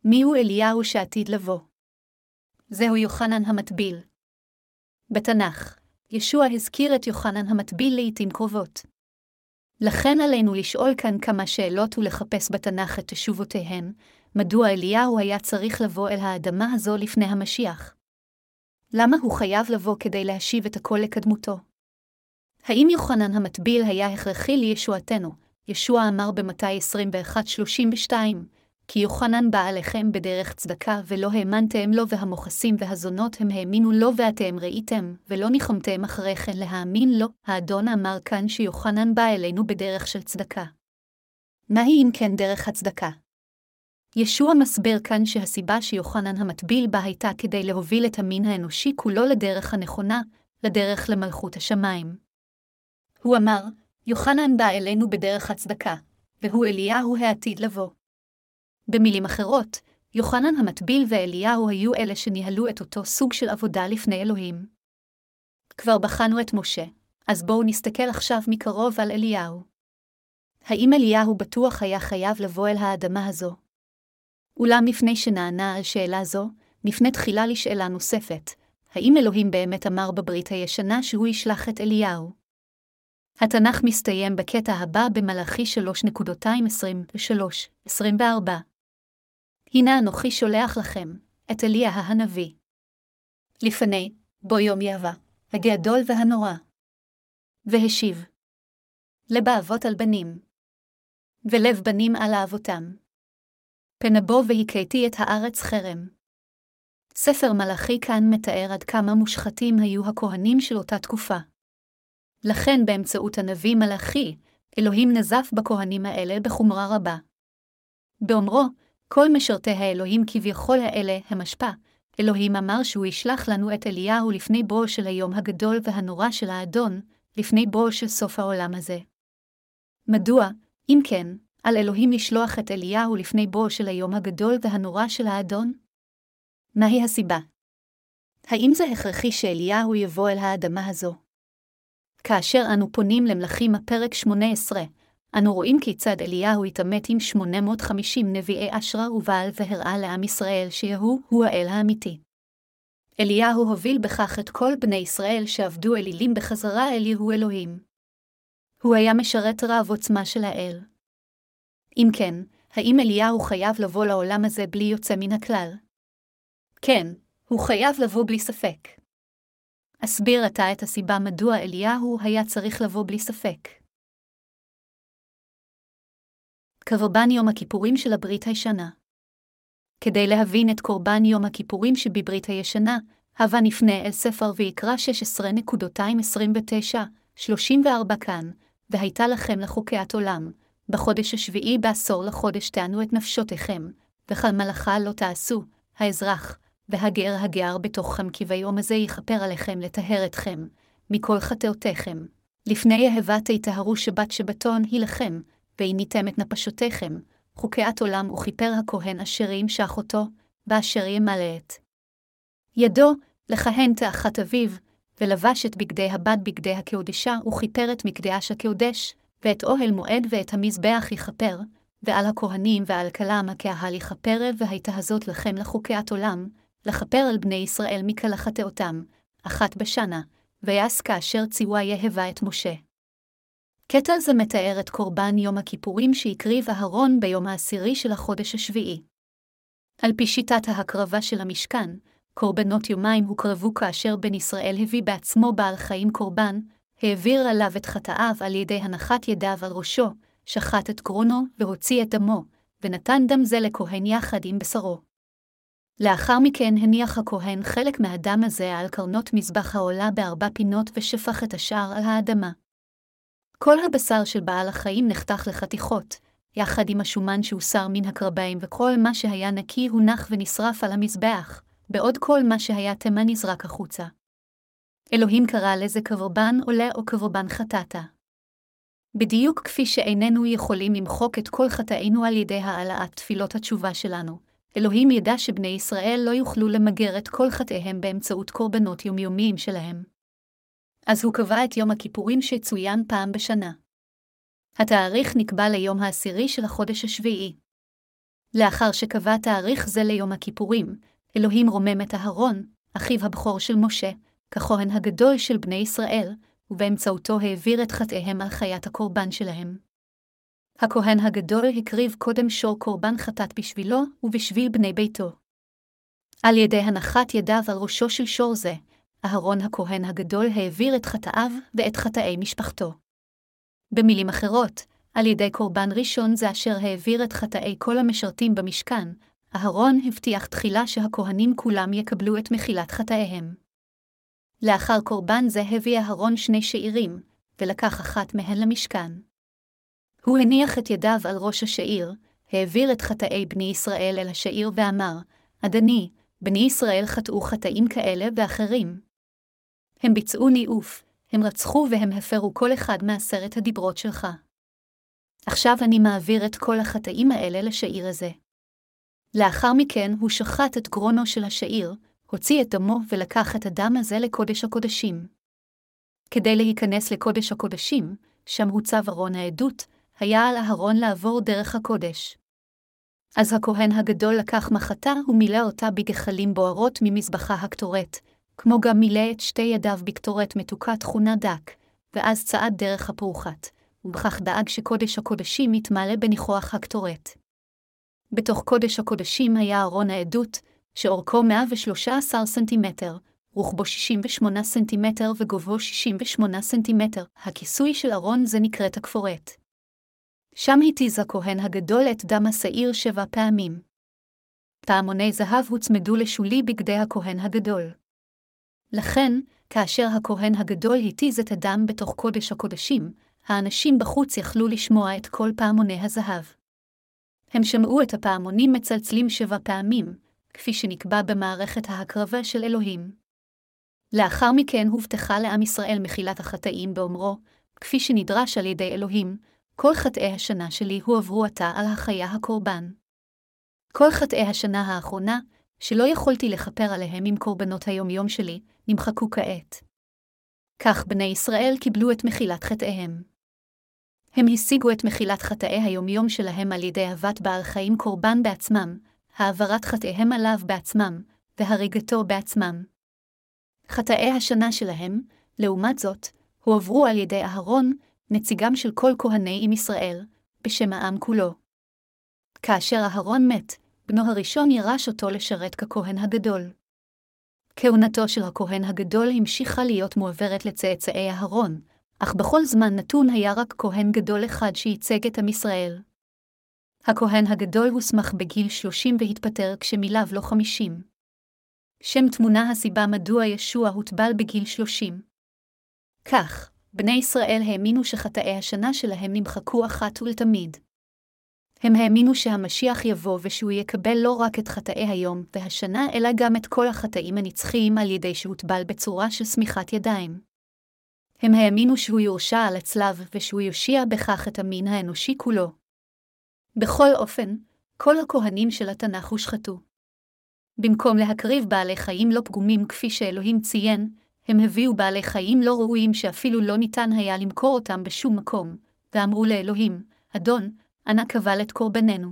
מיהו אליהו שעתיד לבוא? זהו יוחנן המטביל. בתנ"ך, ישוע הזכיר את יוחנן המטביל לעתים קרובות. לכן עלינו לשאול כאן כמה שאלות ולחפש בתנ"ך את תשובותיהן, מדוע אליהו היה צריך לבוא אל האדמה הזו לפני המשיח? למה הוא חייב לבוא כדי להשיב את הכל לקדמותו? האם יוחנן המטביל היה הכרחי לישועתנו? ישוע אמר במתי 21-32, כי יוחנן בא עליכם בדרך צדקה, ולא האמנתם לו, והמוכסים והזונות הם האמינו לו, ואתם ראיתם, ולא ניחמתם אחרי כן להאמין לו. האדון אמר כאן שיוחנן בא אלינו בדרך של צדקה. מהי אם כן דרך הצדקה? ישוע מסביר כאן שהסיבה שיוחנן המטביל בה הייתה כדי להוביל את המין האנושי כולו לדרך הנכונה, לדרך למלכות השמיים. הוא אמר, יוחנן בא אלינו בדרך הצדקה, והוא אליהו העתיד לבוא. במילים אחרות, יוחנן המטביל ואליהו היו אלה שניהלו את אותו סוג של עבודה לפני אלוהים. כבר בחנו את משה, אז בואו נסתכל עכשיו מקרוב על אליהו. האם אליהו בטוח היה חייב לבוא אל האדמה הזו? אולם לפני שנענה על שאלה זו, נפנה תחילה לשאלה נוספת, האם אלוהים באמת אמר בברית הישנה שהוא ישלח את אליהו? התנ"ך מסתיים בקטע הבא במלאכי 3.23-24. הנה אנוכי שולח לכם, את אליה הנביא. לפני, בו יום יהבה, הגדול והנורא. והשיב. לב על בנים. ולב בנים על האבותם. פן אבוא והכיתי את הארץ חרם. ספר מלאכי כאן מתאר עד כמה מושחתים היו הכהנים של אותה תקופה. לכן באמצעות הנביא מלאכי, אלוהים נזף בכהנים האלה בחומרה רבה. באומרו, כל משרתי האלוהים כביכול האלה הם אשפה. אלוהים אמר שהוא ישלח לנו את אליהו לפני בואו של היום הגדול והנורא של האדון, לפני בואו של סוף העולם הזה. מדוע, אם כן, על אלוהים לשלוח את אליהו לפני בואו של היום הגדול והנורא של האדון? מהי הסיבה? האם זה הכרחי שאליהו יבוא אל האדמה הזו? כאשר אנו פונים למלכים הפרק 18, אנו רואים כיצד אליהו התעמת עם 850 נביאי אשרה ובעל והראה לעם ישראל שיהו הוא האל האמיתי. אליהו הוביל בכך את כל בני ישראל שעבדו אלילים בחזרה אל יהו אלוהים. הוא היה משרת רב עוצמה של האל. אם כן, האם אליהו חייב לבוא לעולם הזה בלי יוצא מן הכלל? כן, הוא חייב לבוא בלי ספק. אסביר עתה את הסיבה מדוע אליהו היה צריך לבוא בלי ספק. קרבן יום הכיפורים של הברית הישנה. כדי להבין את קורבן יום הכיפורים שבברית הישנה, הבה נפנה אל ספר ויקרא 16.29-34 כאן, והייתה לכם לחוקיית עולם, בחודש השביעי בעשור לחודש תענו את נפשותיכם, וכל מלאכה לא תעשו, האזרח, והגר הגר בתוככם כי ביום הזה יכפר עליכם לטהר אתכם, מכל חטאותיכם. לפני אהבת יטהרו שבת שבתון היא לכם, ועיניתם את נפשותיכם, חוקיית עולם וכיפר הכהן אשר ימשך אותו, באשר ימלא את ידו, לכהן תאחת אביו, ולבש את בגדי הבד בגדי הקודשה, וכיפר את מקדש הקודש, ואת אוהל מועד ואת המזבח יכפר, ועל הכהנים ועל כלם הקהל יכפר, והייתה הזאת לכם לחוקיית עולם, לכפר על בני ישראל מקל חטאותם, אחת בשנה, ויעש כאשר ציווה יהבה את משה. קטע זה מתאר את קורבן יום הכיפורים שהקריב אהרון ביום העשירי של החודש השביעי. על פי שיטת ההקרבה של המשכן, קורבנות יומיים הוקרבו כאשר בן ישראל הביא בעצמו בעל חיים קורבן, העביר עליו את חטאיו על ידי הנחת ידיו על ראשו, שחט את גרונו והוציא את דמו, ונתן דם זה לכהן יחד עם בשרו. לאחר מכן הניח הכהן חלק מהדם הזה על קרנות מזבח העולה בארבע פינות ושפך את השאר על האדמה. כל הבשר של בעל החיים נחתך לחתיכות, יחד עם השומן שהוסר מן הקרביים, וכל מה שהיה נקי הונח ונשרף על המזבח, בעוד כל מה שהיה תמה נזרק החוצה. אלוהים קרא לזה קרבן עולה או קרבן חטאתה. בדיוק כפי שאיננו יכולים למחוק את כל חטאינו על ידי העלאת תפילות התשובה שלנו, אלוהים ידע שבני ישראל לא יוכלו למגר את כל חטאיהם באמצעות קורבנות יומיומיים שלהם. אז הוא קבע את יום הכיפורים שצוין פעם בשנה. התאריך נקבע ליום העשירי של החודש השביעי. לאחר שקבע תאריך זה ליום הכיפורים, אלוהים רומם את אהרון, אחיו הבכור של משה, ככהן הגדול של בני ישראל, ובאמצעותו העביר את חטאיהם על חיית הקורבן שלהם. הכהן הגדול הקריב קודם שור קורבן חטאת בשבילו ובשביל בני ביתו. על ידי הנחת ידיו על ראשו של שור זה, אהרון הכהן הגדול העביר את חטאיו ואת חטאי משפחתו. במילים אחרות, על ידי קורבן ראשון זה אשר העביר את חטאי כל המשרתים במשכן, אהרון הבטיח תחילה שהכהנים כולם יקבלו את מחילת חטאיהם. לאחר קורבן זה הביא אהרון שני שעירים, ולקח אחת מהן למשכן. הוא הניח את ידיו על ראש השעיר, העביר את חטאי בני ישראל אל השעיר ואמר, אדני, בני ישראל חטאו חטאים כאלה ואחרים. הם ביצעו ניאוף, הם רצחו והם הפרו כל אחד מעשרת הדיברות שלך. עכשיו אני מעביר את כל החטאים האלה לשעיר הזה. לאחר מכן הוא שחט את גרונו של השעיר, הוציא את דמו ולקח את הדם הזה לקודש הקודשים. כדי להיכנס לקודש הקודשים, שם הוצב ארון העדות, היה על אהרון לעבור דרך הקודש. אז הכהן הגדול לקח מחתה ומילא אותה בגחלים בוערות ממזבחה הקטורת, כמו גם מילא את שתי ידיו בקטורת מתוקה תכונה דק, ואז צעד דרך הפרוחת, ובכך דאג שקודש הקודשים יתמלא בניחוח הקטורת. בתוך קודש הקודשים היה ארון העדות, שאורכו 113 סנטימטר, רוחבו 68 סנטימטר וגובהו 68 סנטימטר. הכיסוי של ארון זה נקראת הכפורת. שם התיז הכהן הגדול את דם השעיר שבע פעמים. פעמוני זהב הוצמדו לשולי בגדי הכהן הגדול. לכן, כאשר הכהן הגדול התיז את הדם בתוך קודש הקודשים, האנשים בחוץ יכלו לשמוע את כל פעמוני הזהב. הם שמעו את הפעמונים מצלצלים שבע פעמים, כפי שנקבע במערכת ההקרבה של אלוהים. לאחר מכן הובטחה לעם ישראל מחילת החטאים באומרו, כפי שנדרש על ידי אלוהים, כל חטאי השנה שלי הועברו עתה על החיה הקורבן. כל חטאי השנה האחרונה, שלא יכולתי לכפר עליהם עם קורבנות היומיום שלי, נמחקו כעת. כך בני ישראל קיבלו את מחילת חטאיהם. הם השיגו את מחילת חטאי היומיום שלהם על ידי אהבת בעל חיים קורבן בעצמם, העברת חטאיהם עליו בעצמם, והריגתו בעצמם. חטאי השנה שלהם, לעומת זאת, הועברו על ידי אהרון, נציגם של כל כהני עם ישראל, בשם העם כולו. כאשר אהרון מת, בנו הראשון ירש אותו לשרת ככהן הגדול. כהונתו של הכהן הגדול המשיכה להיות מועברת לצאצאי אהרון, אך בכל זמן נתון היה רק כהן גדול אחד שייצג את עם ישראל. הכהן הגדול הוסמך בגיל שלושים והתפטר כשמילאו לו חמישים. שם תמונה הסיבה מדוע ישוע הוטבל בגיל שלושים. כך, בני ישראל האמינו שחטאי השנה שלהם נמחקו אחת ולתמיד. הם האמינו שהמשיח יבוא ושהוא יקבל לא רק את חטאי היום והשנה, אלא גם את כל החטאים הנצחיים על ידי שהוטבל בצורה של שמיכת ידיים. הם האמינו שהוא יורשע על הצלב ושהוא יושיע בכך את המין האנושי כולו. בכל אופן, כל הכהנים של התנ"ך הושחתו. במקום להקריב בעלי חיים לא פגומים כפי שאלוהים ציין, הם הביאו בעלי חיים לא ראויים שאפילו לא ניתן היה למכור אותם בשום מקום, ואמרו לאלוהים, אדון, אנא קבל את קורבננו.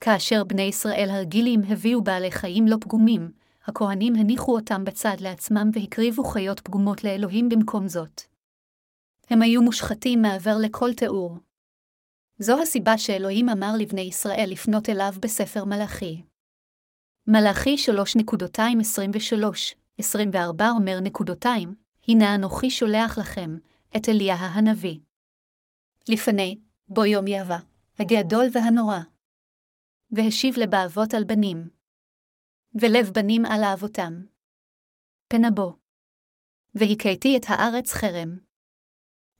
כאשר בני ישראל הרגילים הביאו בעלי חיים לא פגומים, הכהנים הניחו אותם בצד לעצמם והקריבו חיות פגומות לאלוהים במקום זאת. הם היו מושחתים מעבר לכל תיאור. זו הסיבה שאלוהים אמר לבני ישראל לפנות אליו בספר מלאכי. מלאכי 3.23-24 אומר נקודותיים, הנה אנוכי שולח לכם, את אליה הנביא. לפני, בו יום יהבה, הגדול והנורא. והשיב לבאבות על בנים. ולב בנים על האבותם. פן הבו. והכיתי את הארץ חרם.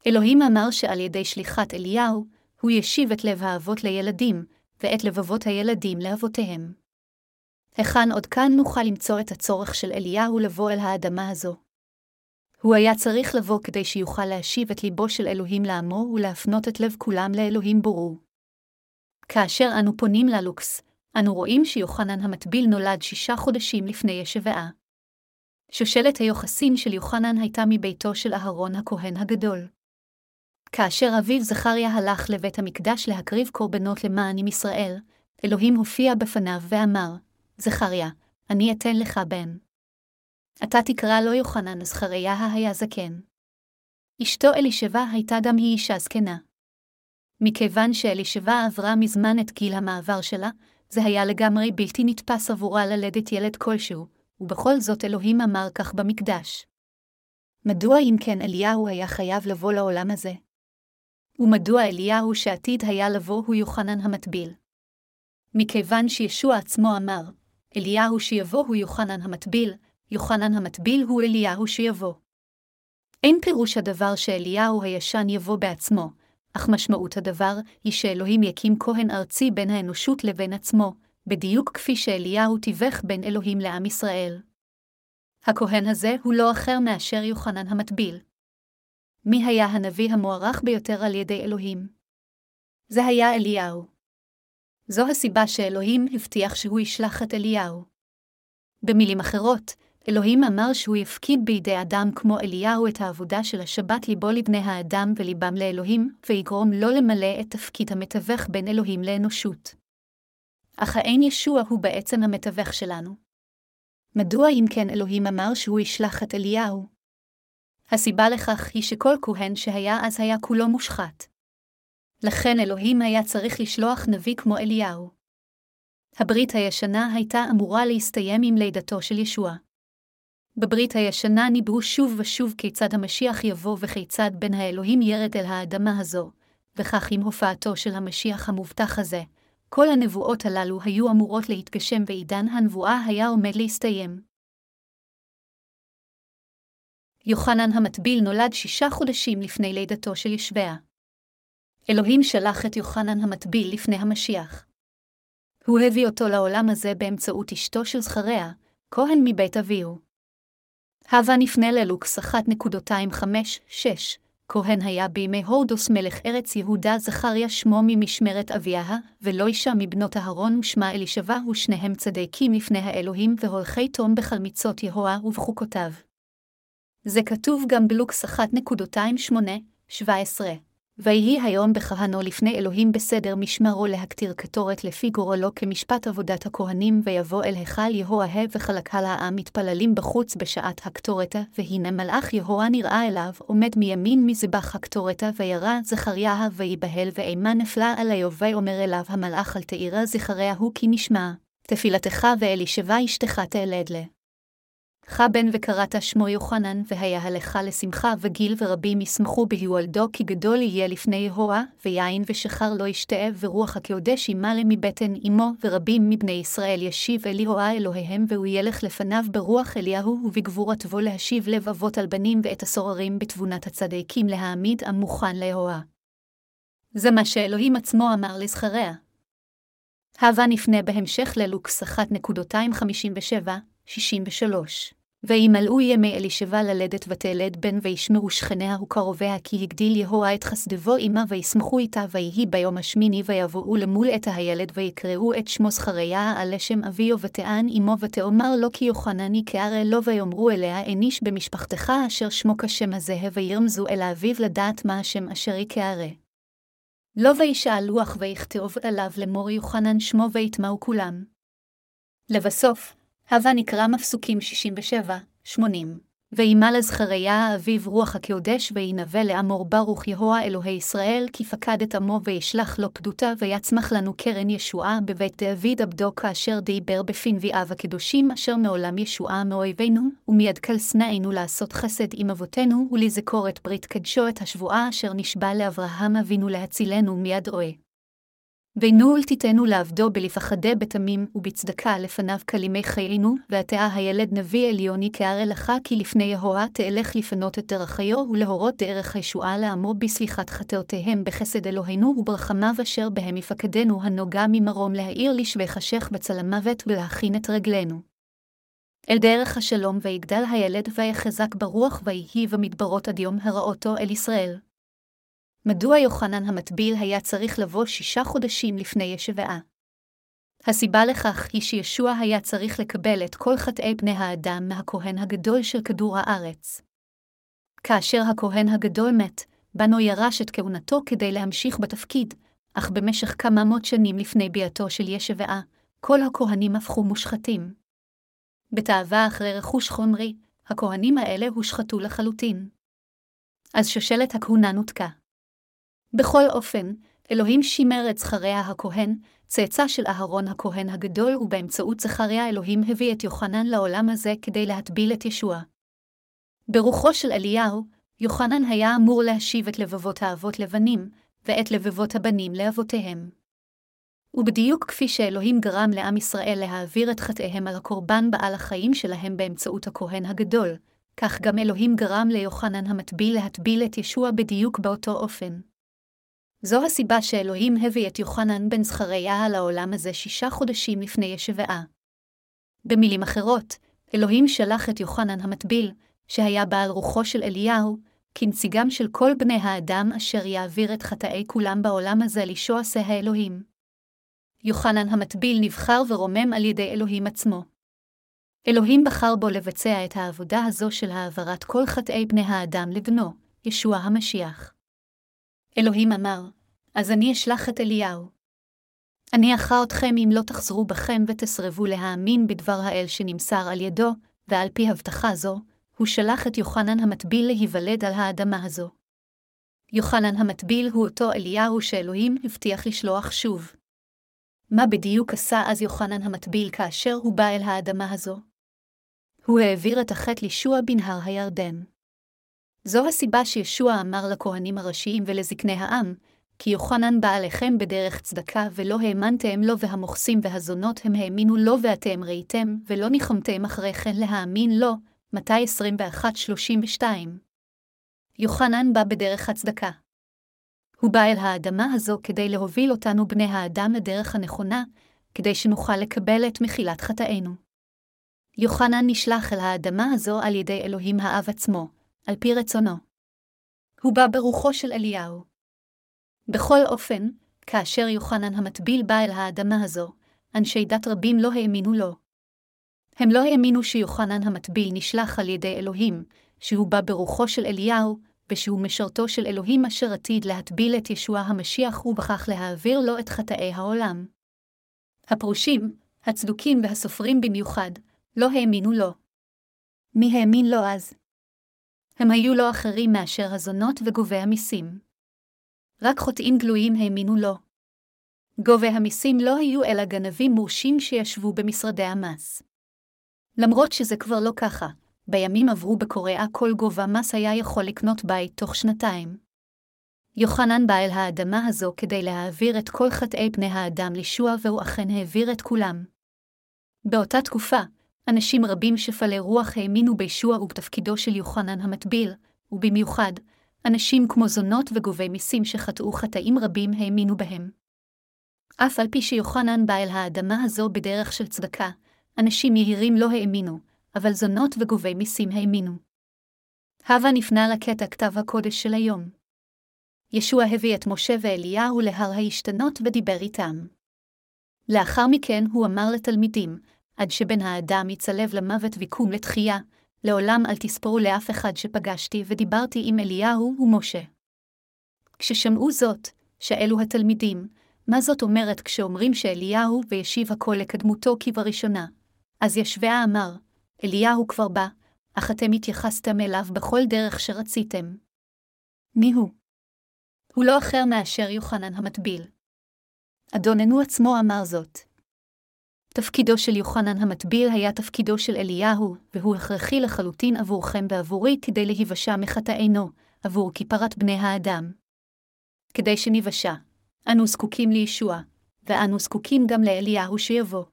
אלוהים אמר שעל ידי שליחת אליהו, הוא ישיב את לב האבות לילדים, ואת לבבות הילדים לאבותיהם. היכן עוד כאן נוכל למצוא את הצורך של אליהו לבוא אל האדמה הזו? הוא היה צריך לבוא כדי שיוכל להשיב את ליבו של אלוהים לעמו ולהפנות את לב כולם לאלוהים בורו. כאשר אנו פונים ללוקס, אנו רואים שיוחנן המטביל נולד שישה חודשים לפני ישבעה. שושלת היוחסין של יוחנן הייתה מביתו של אהרון הכהן הגדול. כאשר אביו זכריה הלך לבית המקדש להקריב קורבנות למען עם ישראל, אלוהים הופיע בפניו ואמר, זכריה, אני אתן לך בן. אתה תקרא לו יוחנן, זכריה היה זקן. אשתו אלישבע הייתה גם היא אישה זקנה. מכיוון שאלישבע עברה מזמן את גיל המעבר שלה, זה היה לגמרי בלתי נתפס עבורה ללדת ילד כלשהו, ובכל זאת אלוהים אמר כך במקדש. מדוע אם כן אליהו היה חייב לבוא לעולם הזה? ומדוע אליהו שעתיד היה לבוא הוא יוחנן המטביל? מכיוון שישוע עצמו אמר, אליהו שיבוא הוא יוחנן המטביל, יוחנן המטביל הוא אליהו שיבוא. אין פירוש הדבר שאליהו הישן יבוא בעצמו, אך משמעות הדבר היא שאלוהים יקים כהן ארצי בין האנושות לבין עצמו, בדיוק כפי שאליהו תיווך בין אלוהים לעם ישראל. הכהן הזה הוא לא אחר מאשר יוחנן המטביל. מי היה הנביא המוערך ביותר על ידי אלוהים? זה היה אליהו. זו הסיבה שאלוהים הבטיח שהוא ישלח את אליהו. במילים אחרות, אלוהים אמר שהוא יפקיד בידי אדם כמו אליהו את העבודה של השבת ליבו לבני האדם וליבם לאלוהים, ויגרום לא למלא את תפקיד המתווך בין אלוהים לאנושות. אך האין ישוע הוא בעצם המתווך שלנו. מדוע אם כן אלוהים אמר שהוא ישלח את אליהו? הסיבה לכך היא שכל כהן שהיה אז היה כולו מושחת. לכן אלוהים היה צריך לשלוח נביא כמו אליהו. הברית הישנה הייתה אמורה להסתיים עם לידתו של ישוע. בברית הישנה ניבאו שוב ושוב כיצד המשיח יבוא וכיצד בן האלוהים ירד אל האדמה הזו, וכך עם הופעתו של המשיח המובטח הזה, כל הנבואות הללו היו אמורות להתגשם ועידן הנבואה היה עומד להסתיים. יוחנן המטביל נולד שישה חודשים לפני לידתו של ישבע. אלוהים שלח את יוחנן המטביל לפני המשיח. הוא הביא אותו לעולם הזה באמצעות אשתו של זכריה, כהן מבית אביהו. הווה נפנה ללוקס 1.25-6, כהן היה בימי הורדוס מלך ארץ יהודה זכריה שמו ממשמרת אביה, ולא אישה מבנות אהרון ושמה אלישבע ושניהם צדיקים לפני האלוהים והולכי תום בחלמיצות יהוה ובחוקותיו. זה כתוב גם בלוקס 1.28-17. ויהי היום בכהנו לפני אלוהים בסדר משמרו להקטיר קטורת לפי גורלו כמשפט עבודת הכהנים, ויבוא אל היכל יהואה וחלקה העם מתפללים בחוץ בשעת הקטורתה, והנה מלאך יהואה נראה אליו, עומד מימין מזבח הקטורתה, וירא זכריה ויבהל ואימה נפלה עליו, ויאמר אליו המלאך אל תאירה זכריה הוא כי נשמע, תפילתך ואלישבע אשתך תלד לה. בן וקראת שמו יוחנן, והיה הלכה לשמחה וגיל ורבים ישמחו בהיוולדו, כי גדול יהיה לפני יהוה, ויין ושחר לא ישתה, ורוח הקודש ימלא מבטן אמו, ורבים מבני ישראל ישיב אל יהוה אלוהיהם, והוא ילך לפניו ברוח אליהו, ובגבורתו להשיב לב אבות על בנים, ואת הסוררים בתבונת הצדיקים להעמיד עם מוכן ליהוה. זה מה שאלוהים עצמו אמר לזכריה. הווה נפנה בהמשך ללוקס 1.257, 63. וימלאו ימי אלישבע ללדת ותלד בן וישמעו שכניה וקרוביה כי הגדיל יהוה את חסדבו עמה וישמחו איתה ויהי ביום השמיני ויבואו למול את הילד ויקראו את שמו זכריה על לשם אביו ותען עמו ותאמר לו כי יוחנני כערה לו ויאמרו אליה אין איש במשפחתך אשר שמו כשם הזה וירמזו אל האביו לדעת מה השם אשר יקערה. לא וישאל לוח ויכתוב עליו לאמור יוחנן שמו ויטמעו כולם. לבסוף, הווה נקרא מפסוקים 67-80. וימה לזכריה אביו רוח הקודש וינבא לאמור ברוך יהוה אלוהי ישראל, כי פקד את עמו וישלח לו פדותה ויצמח לנו קרן ישועה בבית דוד עבדו כאשר דיבר בפי נביאיו הקדושים, אשר מעולם ישועה מאויבינו, ומיד כל שנאינו לעשות חסד עם אבותינו, ולזכור את ברית קדשו את השבועה אשר נשבע לאברהם אבינו להצילנו מיד אוהה. ונול תיתנו לעבדו בלפחדי בתמים ובצדקה לפניו כלימי חיינו, ועתה הילד נביא עליון יקערה לך כי לפני יהוה תלך לפנות את דרכיו ולהורות דרך הישועה לעמו בסליחת חטאותיהם בחסד אלוהינו וברחמיו אשר בהם יפקדנו הנוגע ממרום להאיר לשבי חשך בצל המוות ולהכין את רגלינו. אל דרך השלום ויגדל הילד ויחזק ברוח ויהי במדברות עד יום הראותו אל ישראל. מדוע יוחנן המטביל היה צריך לבוא שישה חודשים לפני ישבעה? הסיבה לכך היא שישוע היה צריך לקבל את כל חטאי בני האדם מהכהן הגדול של כדור הארץ. כאשר הכהן הגדול מת, בנו ירש את כהונתו כדי להמשיך בתפקיד, אך במשך כמה מאות שנים לפני ביאתו של ישבעה, כל הכהנים הפכו מושחתים. בתאווה אחרי רכוש חומרי, הכהנים האלה הושחתו לחלוטין. אז שושלת הכהונה נותקה. בכל אופן, אלוהים שימר את זכריה הכהן, צאצא של אהרון הכהן הגדול, ובאמצעות זכריה אלוהים הביא את יוחנן לעולם הזה כדי להטביל את ישוע. ברוחו של אליהו, יוחנן היה אמור להשיב את לבבות האבות לבנים, ואת לבבות הבנים לאבותיהם. ובדיוק כפי שאלוהים גרם לעם ישראל להעביר את חטאיהם על הקורבן בעל החיים שלהם באמצעות הכהן הגדול, כך גם אלוהים גרם ליוחנן המטביל להטביל את ישוע בדיוק באותו אופן. זו הסיבה שאלוהים הביא את יוחנן בן זכריה על העולם הזה שישה חודשים לפני ישבעה. במילים אחרות, אלוהים שלח את יוחנן המטביל, שהיה בעל רוחו של אליהו, כנציגם של כל בני האדם אשר יעביר את חטאי כולם בעולם הזה לשועשי האלוהים. יוחנן המטביל נבחר ורומם על ידי אלוהים עצמו. אלוהים בחר בו לבצע את העבודה הזו של העברת כל חטאי בני האדם לבנו, ישוע המשיח. אלוהים אמר, אז אני אשלח את אליהו. אני אחר אתכם אם לא תחזרו בכם ותסרבו להאמין בדבר האל שנמסר על ידו, ועל פי הבטחה זו, הוא שלח את יוחנן המטביל להיוולד על האדמה הזו. יוחנן המטביל הוא אותו אליהו שאלוהים הבטיח לשלוח שוב. מה בדיוק עשה אז יוחנן המטביל כאשר הוא בא אל האדמה הזו? הוא העביר את החטא לישוע בנהר הירדן. זו הסיבה שישוע אמר לכהנים הראשיים ולזקני העם, כי יוחנן בא עליכם בדרך צדקה, ולא האמנתם לו, והמוכסים והזונות הם האמינו לו, ואתם ראיתם, ולא ניחמתם אחרי כן להאמין לו, מתי 21-32. יוחנן בא בדרך הצדקה. הוא בא אל האדמה הזו כדי להוביל אותנו בני האדם לדרך הנכונה, כדי שנוכל לקבל את מחילת חטאינו. יוחנן נשלח אל האדמה הזו על ידי אלוהים האב עצמו, על פי רצונו. הוא בא ברוחו של אליהו. בכל אופן, כאשר יוחנן המטביל בא אל האדמה הזו, אנשי דת רבים לא האמינו לו. הם לא האמינו שיוחנן המטביל נשלח על ידי אלוהים, שהוא בא ברוחו של אליהו, ושהוא משרתו של אלוהים אשר עתיד להטביל את ישוע המשיח ובכך להעביר לו את חטאי העולם. הפרושים, הצדוקים והסופרים במיוחד, לא האמינו לו. מי האמין לו אז? הם היו לא אחרים מאשר הזונות וגובי המיסים. רק חוטאים גלויים האמינו לו. גובי המיסים לא היו אלא גנבים מורשים שישבו במשרדי המס. למרות שזה כבר לא ככה, בימים עברו בקוריאה כל גובה מס היה יכול לקנות בית תוך שנתיים. יוחנן בא אל האדמה הזו כדי להעביר את כל חטאי פני האדם לישוע, והוא אכן העביר את כולם. באותה תקופה, אנשים רבים שפלי רוח האמינו בישוע ובתפקידו של יוחנן המטביל, ובמיוחד, אנשים כמו זונות וגובי מיסים שחטאו חטאים רבים האמינו בהם. אף על פי שיוחנן בא אל האדמה הזו בדרך של צדקה, אנשים יהירים לא האמינו, אבל זונות וגובי מיסים האמינו. הווה נפנה לקטע כתב הקודש של היום. ישוע הביא את משה ואליהו להר ההשתנות ודיבר איתם. לאחר מכן הוא אמר לתלמידים, עד שבן האדם יצלב למוות ויקום לתחייה, לעולם אל תספרו לאף אחד שפגשתי ודיברתי עם אליהו ומשה. כששמעו זאת, שאלו התלמידים, מה זאת אומרת כשאומרים שאליהו וישיב הכל לקדמותו כבראשונה? אז ישביה אמר, אליהו כבר בא, אך אתם התייחסתם אליו בכל דרך שרציתם. מי הוא? הוא לא אחר מאשר יוחנן המטביל. אדוננו עצמו אמר זאת. תפקידו של יוחנן המטביל היה תפקידו של אליהו, והוא הכרחי לחלוטין עבורכם ועבורי כדי להיוושע מחטאינו, עבור כיפרת בני האדם. כדי שניוושע, אנו זקוקים לישוע, ואנו זקוקים גם לאליהו שיבוא.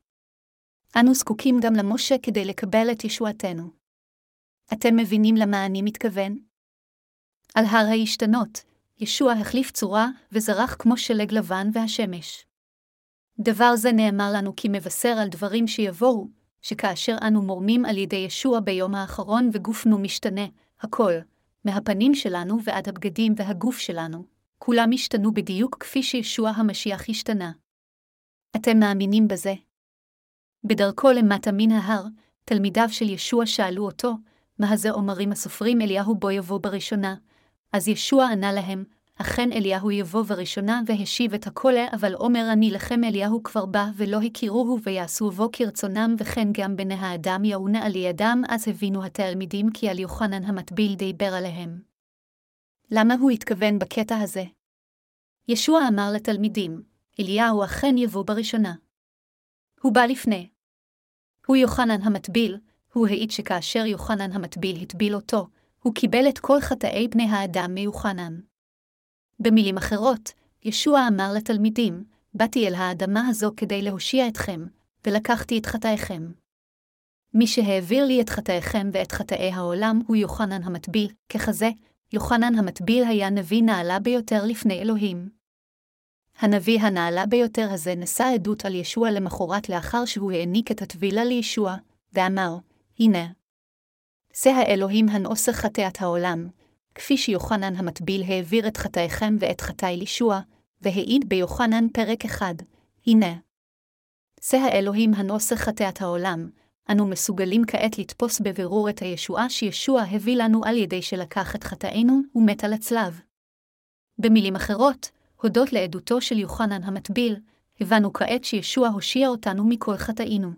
אנו זקוקים גם למשה כדי לקבל את ישועתנו. אתם מבינים למה אני מתכוון? על הר ההשתנות, ישוע החליף צורה וזרח כמו שלג לבן והשמש. דבר זה נאמר לנו כי מבשר על דברים שיבואו, שכאשר אנו מורמים על ידי ישוע ביום האחרון וגופנו משתנה, הכל, מהפנים שלנו ועד הבגדים והגוף שלנו, כולם השתנו בדיוק כפי שישוע המשיח השתנה. אתם מאמינים בזה? בדרכו למטה מן ההר, תלמידיו של ישוע שאלו אותו, מה זה אומרים הסופרים אליהו בו יבוא בראשונה? אז ישוע ענה להם, אכן אליהו יבוא בראשונה והשיב את הכל, אבל אומר אני לכם אליהו כבר בא, ולא הכירוהו ויעשו בו כרצונם, וכן גם בני האדם יעונה על ידם, אז הבינו התלמידים כי על יוחנן המטביל דיבר עליהם. למה הוא התכוון בקטע הזה? ישוע אמר לתלמידים, אליהו אכן יבוא בראשונה. הוא בא לפני. הוא יוחנן המטביל, הוא העיד שכאשר יוחנן המטביל הטביל אותו, הוא קיבל את כל חטאי בני האדם מיוחנן. במילים אחרות, ישוע אמר לתלמידים, באתי אל האדמה הזו כדי להושיע אתכם, ולקחתי את חטאיכם. מי שהעביר לי את חטאיכם ואת חטאי העולם הוא יוחנן המטביל, ככזה, יוחנן המטביל היה נביא נעלה ביותר לפני אלוהים. הנביא הנעלה ביותר הזה נשא עדות על ישוע למחרת לאחר שהוא העניק את הטבילה לישוע, ואמר, הנה. זה האלוהים הנוסח חטאת העולם, כפי שיוחנן המטביל העביר את חטאיכם ואת חטאי לישוע, והעיד ביוחנן פרק אחד, הנה. זה האלוהים הנוסח חטאת העולם, אנו מסוגלים כעת לתפוס בבירור את הישועה שישוע הביא לנו על ידי שלקח את חטאינו ומת על הצלב. במילים אחרות, הודות לעדותו של יוחנן המטביל, הבנו כעת שישוע הושיע אותנו מכל חטאינו.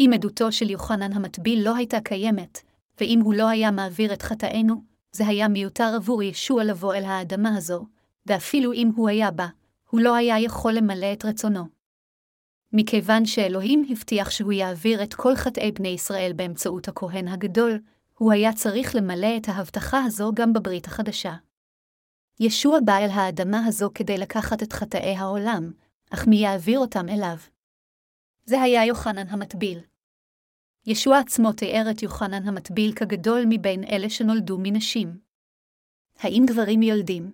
אם עדותו של יוחנן המטביל לא הייתה קיימת, ואם הוא לא היה מעביר את חטאינו, זה היה מיותר עבור ישוע לבוא אל האדמה הזו, ואפילו אם הוא היה בא, הוא לא היה יכול למלא את רצונו. מכיוון שאלוהים הבטיח שהוא יעביר את כל חטאי בני ישראל באמצעות הכהן הגדול, הוא היה צריך למלא את ההבטחה הזו גם בברית החדשה. ישוע בא אל האדמה הזו כדי לקחת את חטאי העולם, אך מי יעביר אותם אליו? זה היה יוחנן המטביל. ישוע עצמו תיאר את יוחנן המטביל כגדול מבין אלה שנולדו מנשים. האם גברים יולדים?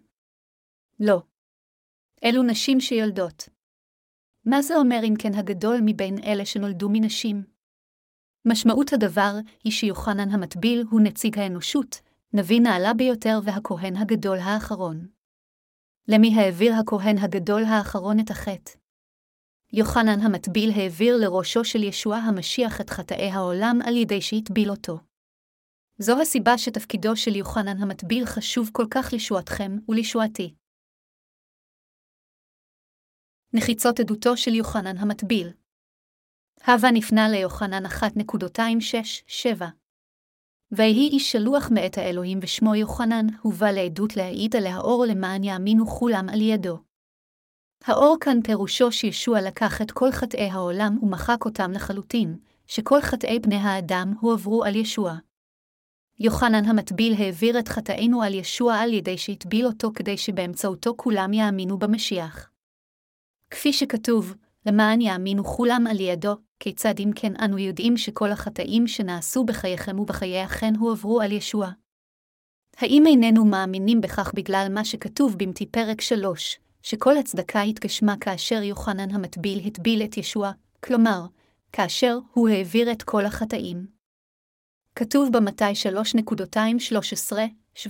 לא. אלו נשים שיולדות. מה זה אומר אם כן הגדול מבין אלה שנולדו מנשים? משמעות הדבר היא שיוחנן המטביל הוא נציג האנושות, נביא נעלה ביותר והכהן הגדול האחרון. למי העביר הכהן הגדול האחרון את החטא? יוחנן המטביל העביר לראשו של ישוע המשיח את חטאי העולם על ידי שהטביל אותו. זו הסיבה שתפקידו של יוחנן המטביל חשוב כל כך לישועתכם ולישועתי. נחיצות עדותו של יוחנן המטביל הווה נפנה ליוחנן 1.26-7 ויהי איש שלוח מאת האלוהים ושמו יוחנן, הובא לעדות להעיד על האור למען יאמינו כולם על ידו. האור כאן פירושו שישוע לקח את כל חטאי העולם ומחק אותם לחלוטין, שכל חטאי בני האדם הועברו על ישוע. יוחנן המטביל העביר את חטאינו על ישוע על ידי שהטביל אותו כדי שבאמצעותו כולם יאמינו במשיח. כפי שכתוב, למען יאמינו כולם על ידו, כיצד אם כן אנו יודעים שכל החטאים שנעשו בחייכם ובחיי החן הועברו על ישוע? האם איננו מאמינים בכך בגלל מה שכתוב במתי פרק 3, שכל הצדקה התגשמה כאשר יוחנן המטביל הטביל את ישוע, כלומר, כאשר הוא העביר את כל החטאים. כתוב במתי 3.213-17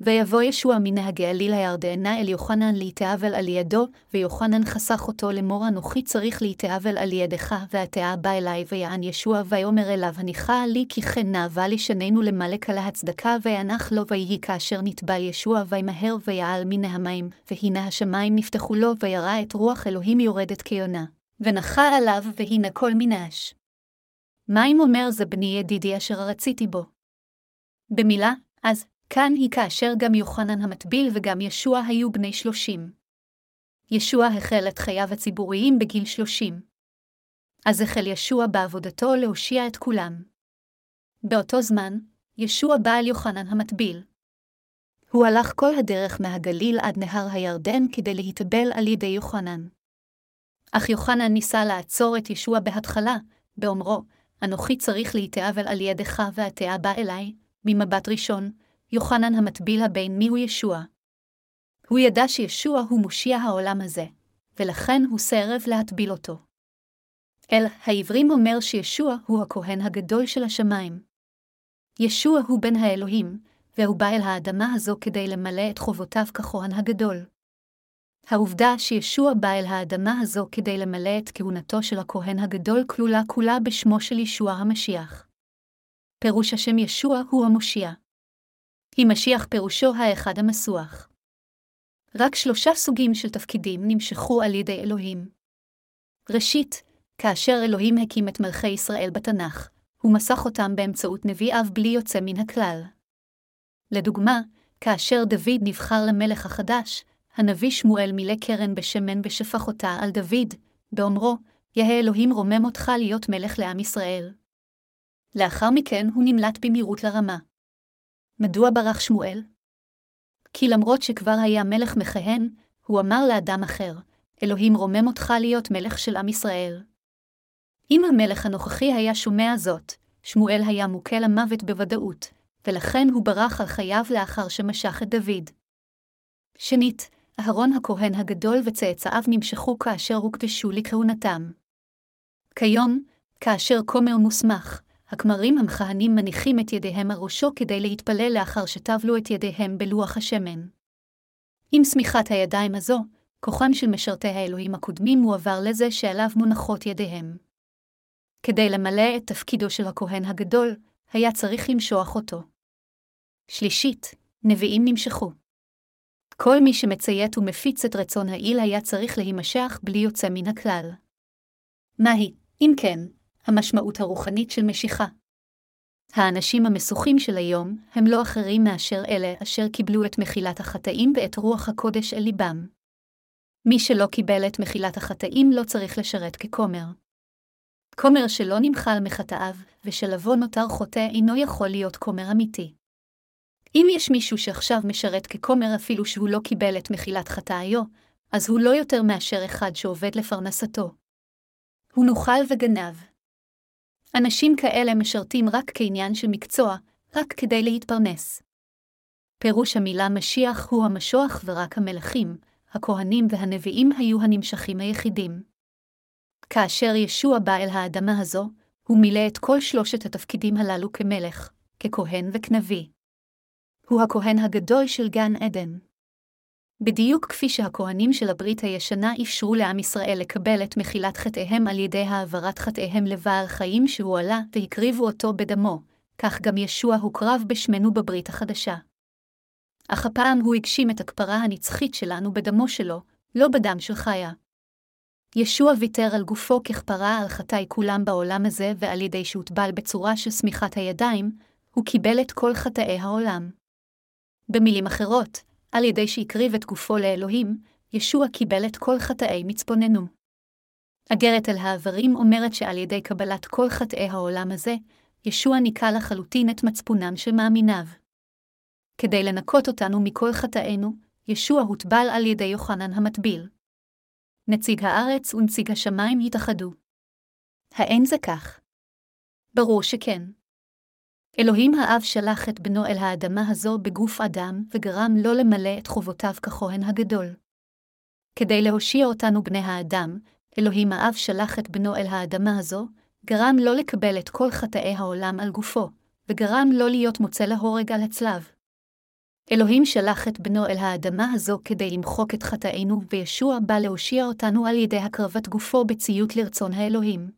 ויבוא ישוע מן הגליל הירדנה אל יוחנן להתאבל על ידו, ויוחנן חסך אותו לאמור אנוכי צריך להתאבל על ידך, והתאה בא אלי ויען ישוע ויאמר אליו הניחה לי כי כן נאווה לשננו למלק על ההצדקה וינח לו ויהי כאשר נטבל ישוע וימהר ויעל מן המים, והנה השמיים נפתחו לו וירא את רוח אלוהים יורדת כיונה, ונחה עליו והנה כל מנש. מים אומר זה בני ידידי אשר רציתי בו. במילה, אז כאן היא כאשר גם יוחנן המטביל וגם ישוע היו בני שלושים. ישוע החל את חייו הציבוריים בגיל שלושים. אז החל ישוע בעבודתו להושיע את כולם. באותו זמן, ישוע בא אל יוחנן המטביל. הוא הלך כל הדרך מהגליל עד נהר הירדן כדי להתאבל על ידי יוחנן. אך יוחנן ניסה לעצור את ישוע בהתחלה, באומרו, אנוכי צריך להתאבל על ידך והתאה בא אליי, ממבט ראשון, יוחנן המטביל הבן מיהו ישוע. הוא ידע שישוע הוא מושיע העולם הזה, ולכן הוא סרב להטביל אותו. אל העברים אומר שישוע הוא הכהן הגדול של השמיים. ישוע הוא בן האלוהים, והוא בא אל האדמה הזו כדי למלא את חובותיו ככהן הגדול. העובדה שישוע בא אל האדמה הזו כדי למלא את כהונתו של הכהן הגדול כלולה כולה בשמו של ישוע המשיח. פירוש השם ישוע הוא המושיע. כי משיח פירושו האחד המסוח. רק שלושה סוגים של תפקידים נמשכו על ידי אלוהים. ראשית, כאשר אלוהים הקים את מלכי ישראל בתנ"ך, הוא מסך אותם באמצעות נביא אב בלי יוצא מן הכלל. לדוגמה, כאשר דוד נבחר למלך החדש, הנביא שמואל מילא קרן בשמן ושפך אותה על דוד, באומרו, יהא אלוהים רומם אותך להיות מלך לעם ישראל. לאחר מכן הוא נמלט במהירות לרמה. מדוע ברח שמואל? כי למרות שכבר היה מלך מכהן, הוא אמר לאדם אחר, אלוהים רומם אותך להיות מלך של עם ישראל. אם המלך הנוכחי היה שומע זאת, שמואל היה מוכה למוות בוודאות, ולכן הוא ברח על חייו לאחר שמשך את דוד. שנית, אהרון הכהן הגדול וצאצאיו נמשכו כאשר הוקדשו לכהונתם. כיום, כאשר כומר מוסמך, הכמרים המכהנים מניחים את ידיהם על ראשו כדי להתפלל לאחר שטבלו את ידיהם בלוח השמן. עם שמיכת הידיים הזו, כוחם של משרתי האלוהים הקודמים מועבר לזה שעליו מונחות ידיהם. כדי למלא את תפקידו של הכהן הגדול, היה צריך למשוח אותו. שלישית, נביאים נמשכו. כל מי שמציית ומפיץ את רצון העיל היה צריך להימשך בלי יוצא מן הכלל. מהי, אם כן, המשמעות הרוחנית של משיכה? האנשים המסוכים של היום הם לא אחרים מאשר אלה אשר קיבלו את מחילת החטאים ואת רוח הקודש אל ליבם. מי שלא קיבל את מחילת החטאים לא צריך לשרת ככומר. כומר שלא נמחל מחטאיו, ושלבו נותר חוטא אינו יכול להיות כומר אמיתי. אם יש מישהו שעכשיו משרת ככומר אפילו שהוא לא קיבל את מחילת חטאיו, אז הוא לא יותר מאשר אחד שעובד לפרנסתו. הוא נוכל וגנב. אנשים כאלה משרתים רק כעניין של מקצוע, רק כדי להתפרנס. פירוש המילה משיח הוא המשוח ורק המלכים, הכהנים והנביאים היו הנמשכים היחידים. כאשר ישוע בא אל האדמה הזו, הוא מילא את כל שלושת התפקידים הללו כמלך, ככהן וכנביא. הוא הכהן הגדול של גן עדן. בדיוק כפי שהכהנים של הברית הישנה אפשרו לעם ישראל לקבל את מחילת חטאיהם על ידי העברת חטאיהם לבעל חיים שהוא עלה והקריבו אותו בדמו, כך גם ישוע הוקרב בשמנו בברית החדשה. אך הפעם הוא הגשים את הכפרה הנצחית שלנו בדמו שלו, לא בדם של חיה. ישוע ויתר על גופו ככפרה על חטאי כולם בעולם הזה, ועל ידי שהוטבל בצורה של שמיכת הידיים, הוא קיבל את כל חטאי העולם. במילים אחרות, על ידי שהקריב את גופו לאלוהים, ישוע קיבל את כל חטאי מצפוננו. אגרת אל העברים אומרת שעל ידי קבלת כל חטאי העולם הזה, ישוע ניקה לחלוטין את מצפונם של מאמיניו. כדי לנקות אותנו מכל חטאינו, ישוע הוטבל על ידי יוחנן המטביל. נציג הארץ ונציג השמיים התאחדו. האין זה כך? ברור שכן. אלוהים האב שלח את בנו אל האדמה הזו בגוף אדם, וגרם לו למלא את חובותיו ככהן הגדול. כדי להושיע אותנו בני האדם, אלוהים האב שלח את בנו אל האדמה הזו, גרם לו לקבל את כל חטאי העולם על גופו, וגרם לו להיות מוצא להורג על הצלב. אלוהים שלח את בנו אל האדמה הזו כדי למחוק את חטאינו, וישוע בא להושיע אותנו על ידי הקרבת גופו בציות לרצון האלוהים.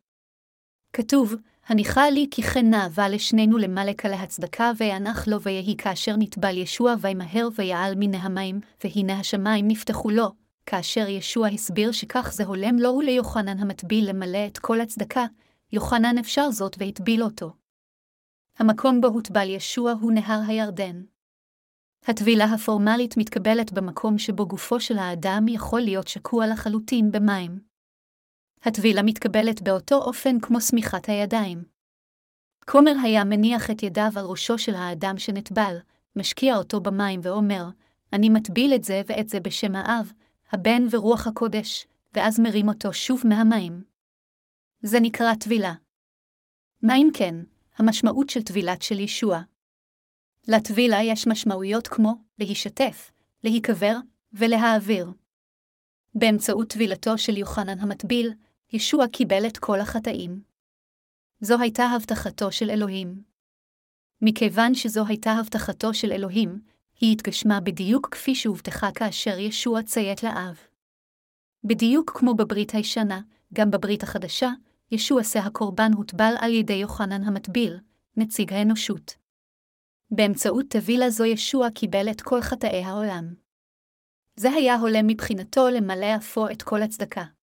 כתוב, הניחה לי כי כן נאווה לשנינו למלכה להצדקה, ויענך לו ויהי כאשר נטבל ישוע וימהר ויעל מן המים, והנה השמיים נפתחו לו, כאשר ישוע הסביר שכך זה הולם לו וליוחנן המטביל למלא את כל הצדקה, יוחנן אפשר זאת והטביל אותו. המקום בו הוטבל ישוע הוא נהר הירדן. הטבילה הפורמלית מתקבלת במקום שבו גופו של האדם יכול להיות שקוע לחלוטין במים. הטבילה מתקבלת באותו אופן כמו שמיכת הידיים. כומר היה מניח את ידיו על ראשו של האדם שנטבל, משקיע אותו במים ואומר, אני מטביל את זה ואת זה בשם האב, הבן ורוח הקודש, ואז מרים אותו שוב מהמים. זה נקרא טבילה. מה אם כן, המשמעות של טבילת של ישוע? לטבילה יש משמעויות כמו להישתף, להיקבר ולהעביר. באמצעות טבילתו של יוחנן המטביל, ישוע קיבל את כל החטאים. זו הייתה הבטחתו של אלוהים. מכיוון שזו הייתה הבטחתו של אלוהים, היא התגשמה בדיוק כפי שהובטחה כאשר ישוע ציית לאב. בדיוק כמו בברית הישנה, גם בברית החדשה, ישוע שא הקורבן הוטבל על ידי יוחנן המטביל, נציג האנושות. באמצעות טבילה זו ישוע קיבל את כל חטאי העולם. זה היה הולם מבחינתו למלא אפו את כל הצדקה.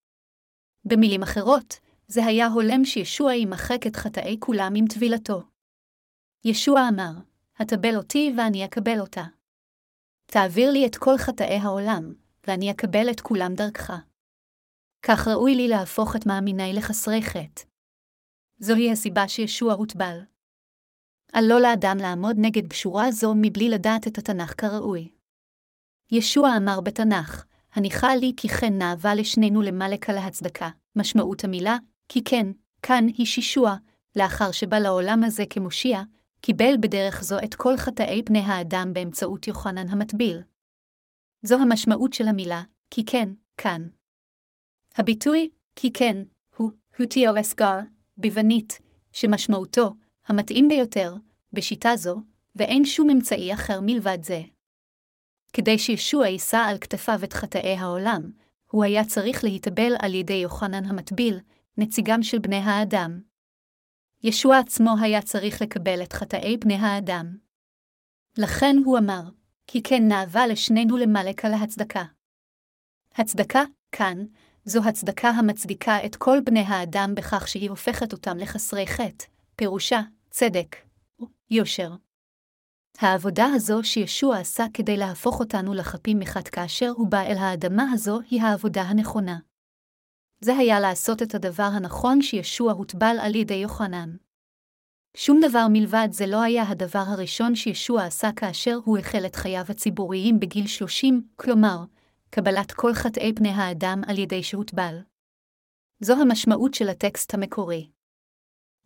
במילים אחרות, זה היה הולם שישוע ימחק את חטאי כולם עם טבילתו. ישוע אמר, הטבל אותי ואני אקבל אותה. תעביר לי את כל חטאי העולם, ואני אקבל את כולם דרכך. כך ראוי לי להפוך את מאמיני לחסרי חטא. זוהי הסיבה שישוע הוטבל. אל לא לאדם לעמוד נגד בשורה זו מבלי לדעת את התנ"ך כראוי. ישוע אמר בתנ"ך, הניחה לי כי כן נאווה לשנינו למלך על ההצדקה. משמעות המילה, כי כן, כאן היא שישוע, לאחר שבא לעולם הזה כמושיע, קיבל בדרך זו את כל חטאי בני האדם באמצעות יוחנן המטביל. זו המשמעות של המילה, כי כן, כאן. הביטוי, כי כן, הוא, הוטיו אסגר, ביוונית, שמשמעותו, המתאים ביותר, בשיטה זו, ואין שום אמצעי אחר מלבד זה. כדי שישוע יישא על כתפיו את חטאי העולם, הוא היה צריך להתאבל על ידי יוחנן המטביל, נציגם של בני האדם. ישוע עצמו היה צריך לקבל את חטאי בני האדם. לכן הוא אמר, כי כן נאווה לשנינו למלק על ההצדקה. הצדקה, כאן, זו הצדקה המצדיקה את כל בני האדם בכך שהיא הופכת אותם לחסרי חטא, פירושה, צדק, יושר. העבודה הזו שישוע עשה כדי להפוך אותנו לחפים מחת כאשר הוא בא אל האדמה הזו, היא העבודה הנכונה. זה היה לעשות את הדבר הנכון שישוע הוטבל על ידי יוחנן. שום דבר מלבד זה לא היה הדבר הראשון שישוע עשה כאשר הוא החל את חייו הציבוריים בגיל 30, כלומר, קבלת כל חטאי פני האדם על ידי שהוטבל. זו המשמעות של הטקסט המקורי.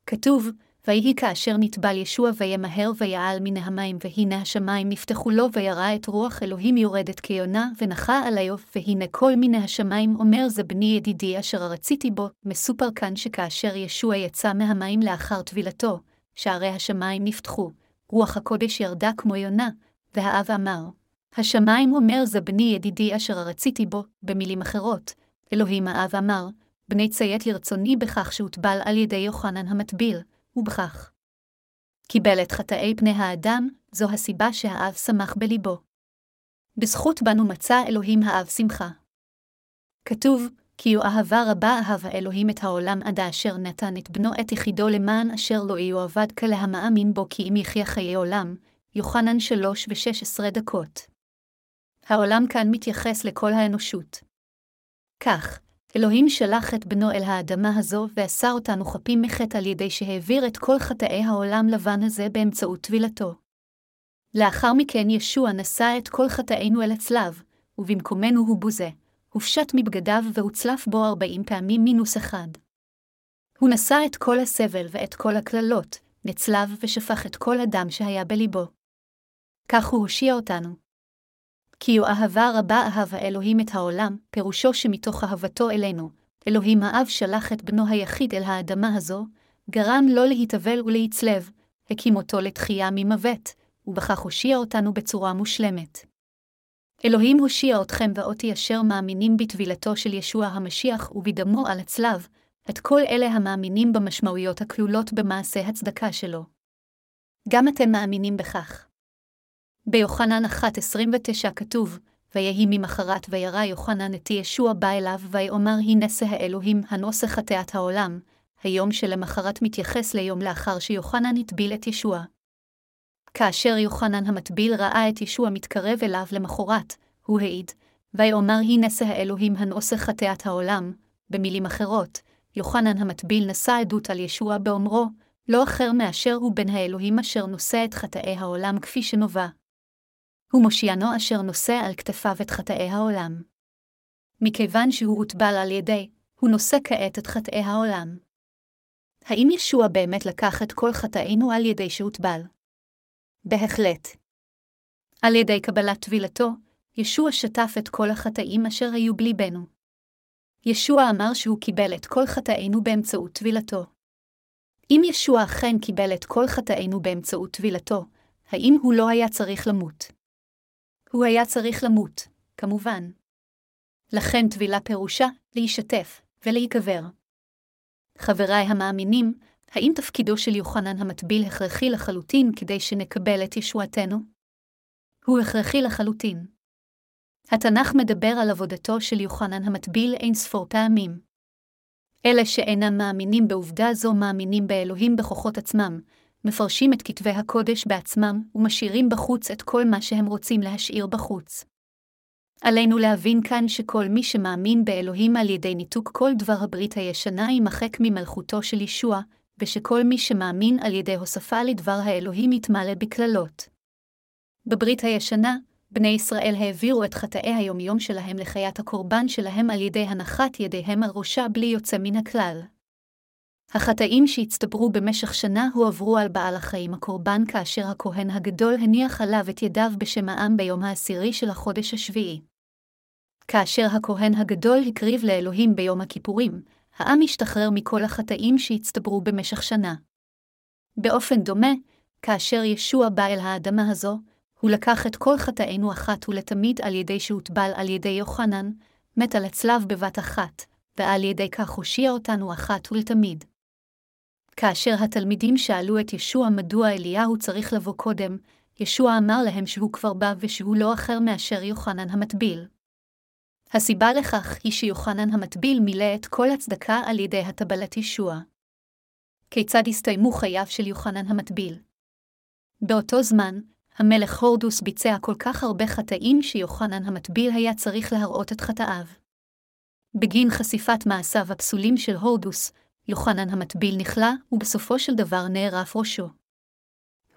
כתוב, ויהי כאשר נטבל ישוע וימהר ויעל מן המים, והנה השמיים נפתחו לו, וירא את רוח אלוהים יורדת כיונה, ונחה עליו, והנה כל מיני השמיים אומר זה בני ידידי אשר רציתי בו, מסופר כאן שכאשר ישוע יצא מהמים לאחר טבילתו, שערי השמיים נפתחו, רוח הקודש ירדה כמו יונה, והאב אמר, השמיים אומר זה בני ידידי אשר רציתי בו, במילים אחרות, אלוהים האב אמר, בני ציית לרצוני בכך שהוטבל על ידי יוחנן המטביל, ובכך. קיבל את חטאי פני האדם, זו הסיבה שהאב שמח בליבו. בזכות בנו מצא אלוהים האב שמחה. כתוב, כי הוא אהבה רבה אהב האלוהים את העולם עד אשר נתן את בנו את יחידו למען אשר לא יאבד כלה המאמין בו כי אם יחיה חיי עולם, יוחנן שלוש ושש עשרה דקות. העולם כאן מתייחס לכל האנושות. כך, אלוהים שלח את בנו אל האדמה הזו ועשה אותנו חפים מחטא על ידי שהעביר את כל חטאי העולם לבן הזה באמצעות טבילתו. לאחר מכן ישוע נשא את כל חטאינו אל הצלב, ובמקומנו הוא בוזה, הופשט מבגדיו והוצלף בו ארבעים פעמים מינוס אחד. הוא נשא את כל הסבל ואת כל הקללות, נצלב ושפך את כל הדם שהיה בליבו. כך הוא הושיע אותנו. כי הוא אהבה רבה אהב האלוהים את העולם, פירושו שמתוך אהבתו אלינו, אלוהים האב שלח את בנו היחיד אל האדמה הזו, גרם לו להתאבל ולהצלב, הקים אותו לתחייה ממוות, ובכך הושיע אותנו בצורה מושלמת. אלוהים הושיע אתכם ואותי אשר מאמינים בטבילתו של ישוע המשיח ובדמו על הצלב, את כל אלה המאמינים במשמעויות הכלולות במעשה הצדקה שלו. גם אתם מאמינים בכך. ביוחנן 1.29 כתוב, ויהי ממחרת וירא יוחנן את ישוע בא אליו, ויאמר הנשא האלוהים הנוסח חטאת העולם, היום שלמחרת מתייחס ליום לאחר שיוחנן הטביל את ישוע. כאשר יוחנן המטביל ראה את ישוע מתקרב אליו למחרת, הוא העיד, ויאמר הנשא האלוהים הנוסח חטאת העולם, במילים אחרות, יוחנן המטביל נשא עדות על ישוע באומרו, לא אחר מאשר הוא בן האלוהים אשר נושא את חטאי העולם כפי שנובע, הוא מושיענו אשר נושא על כתפיו את חטאי העולם. מכיוון שהוא הוטבל על ידי, הוא נושא כעת את חטאי העולם. האם ישוע באמת לקח את כל חטאינו על ידי שהוטבל? בהחלט. על ידי קבלת טבילתו, ישוע שטף את כל החטאים אשר היו בליבנו. ישוע אמר שהוא קיבל את כל חטאינו באמצעות טבילתו. אם ישוע אכן קיבל את כל חטאינו באמצעות טבילתו, האם הוא לא היה צריך למות? הוא היה צריך למות, כמובן. לכן טבילה פירושה להישטף ולהיקבר. חבריי המאמינים, האם תפקידו של יוחנן המטביל הכרחי לחלוטין כדי שנקבל את ישועתנו? הוא הכרחי לחלוטין. התנ"ך מדבר על עבודתו של יוחנן המטביל אין ספור פעמים. אלה שאינם מאמינים בעובדה זו מאמינים באלוהים בכוחות עצמם, מפרשים את כתבי הקודש בעצמם ומשאירים בחוץ את כל מה שהם רוצים להשאיר בחוץ. עלינו להבין כאן שכל מי שמאמין באלוהים על ידי ניתוק כל דבר הברית הישנה יימחק ממלכותו של ישוע, ושכל מי שמאמין על ידי הוספה לדבר האלוהים יתמלא בקללות. בברית הישנה, בני ישראל העבירו את חטאי היומיום שלהם לחיית הקורבן שלהם על ידי הנחת ידיהם על ראשה בלי יוצא מן הכלל. החטאים שהצטברו במשך שנה הועברו על בעל החיים הקורבן כאשר הכהן הגדול הניח עליו את ידיו בשם העם ביום העשירי של החודש השביעי. כאשר הכהן הגדול הקריב לאלוהים ביום הכיפורים, העם השתחרר מכל החטאים שהצטברו במשך שנה. באופן דומה, כאשר ישוע בא אל האדמה הזו, הוא לקח את כל חטאינו אחת ולתמיד על ידי שהוטבל על ידי יוחנן, מת על הצלב בבת אחת, ועל ידי כך הושיע אותנו אחת ולתמיד. כאשר התלמידים שאלו את ישוע מדוע אליהו צריך לבוא קודם, ישוע אמר להם שהוא כבר בא ושהוא לא אחר מאשר יוחנן המטביל. הסיבה לכך היא שיוחנן המטביל מילא את כל הצדקה על ידי הטבלת ישוע. כיצד הסתיימו חייו של יוחנן המטביל? באותו זמן, המלך הורדוס ביצע כל כך הרבה חטאים שיוחנן המטביל היה צריך להראות את חטאיו. בגין חשיפת מעשיו הפסולים של הורדוס, יוחנן המטביל נכלא, ובסופו של דבר נערף ראשו.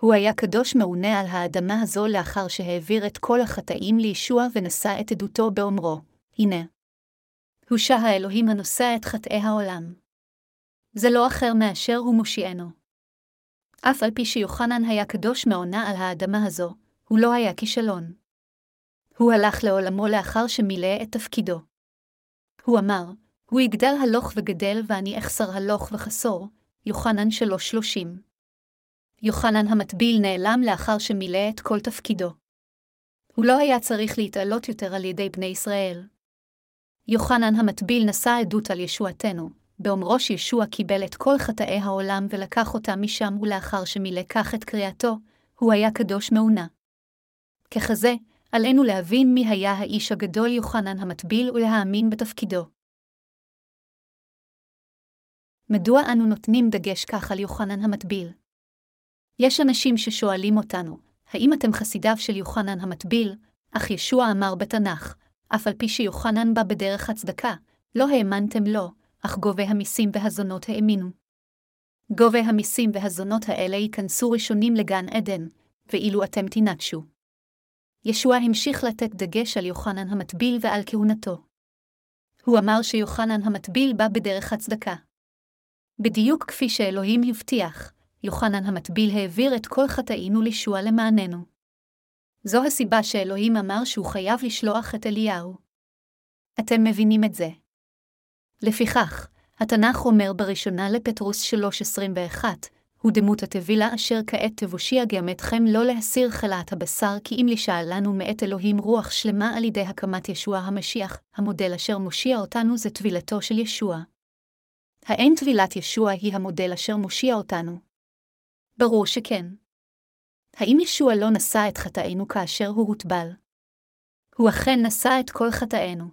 הוא היה קדוש מעונה על האדמה הזו לאחר שהעביר את כל החטאים לישוע ונשא את עדותו באומרו, הנה. הושע האלוהים הנושא את חטאי העולם. זה לא אחר מאשר הוא מושיענו. אף על פי שיוחנן היה קדוש מעונה על האדמה הזו, הוא לא היה כישלון. הוא הלך לעולמו לאחר שמילא את תפקידו. הוא אמר, הוא יגדל הלוך וגדל ואני אחסר הלוך וחסור, יוחנן שלוש שלושים. יוחנן המטביל נעלם לאחר שמילא את כל תפקידו. הוא לא היה צריך להתעלות יותר על ידי בני ישראל. יוחנן המטביל נשא עדות על ישועתנו, באומרו שישוע קיבל את כל חטאי העולם ולקח אותם משם, ולאחר שמילא כך את קריאתו, הוא היה קדוש מעונה. ככזה, עלינו להבין מי היה האיש הגדול יוחנן המטביל ולהאמין בתפקידו. מדוע אנו נותנים דגש כך על יוחנן המטביל? יש אנשים ששואלים אותנו, האם אתם חסידיו של יוחנן המטביל, אך ישוע אמר בתנ"ך, אף על פי שיוחנן בא בדרך הצדקה, לא האמנתם לו, אך גובי המיסים והזונות האמינו. גובי המיסים והזונות האלה ייכנסו ראשונים לגן עדן, ואילו אתם תנקשו. ישוע המשיך לתת דגש על יוחנן המטביל ועל כהונתו. הוא אמר שיוחנן המטביל בא בדרך הצדקה. בדיוק כפי שאלוהים הבטיח, יוחנן המטביל העביר את כל חטאינו לישוע למעננו. זו הסיבה שאלוהים אמר שהוא חייב לשלוח את אליהו. אתם מבינים את זה. לפיכך, התנ"ך אומר בראשונה לפטרוס 3.21, הוא דמות הטבילה אשר כעת תבושיע גם אתכם לא להסיר חלאת הבשר, כי אם לשאלנו מאת אלוהים רוח שלמה על ידי הקמת ישוע המשיח, המודל אשר מושיע אותנו זה טבילתו של ישוע. האין טבילת ישוע היא המודל אשר מושיע אותנו? ברור שכן. האם ישוע לא נשא את חטאינו כאשר הוא הוטבל? הוא אכן נשא את כל חטאינו.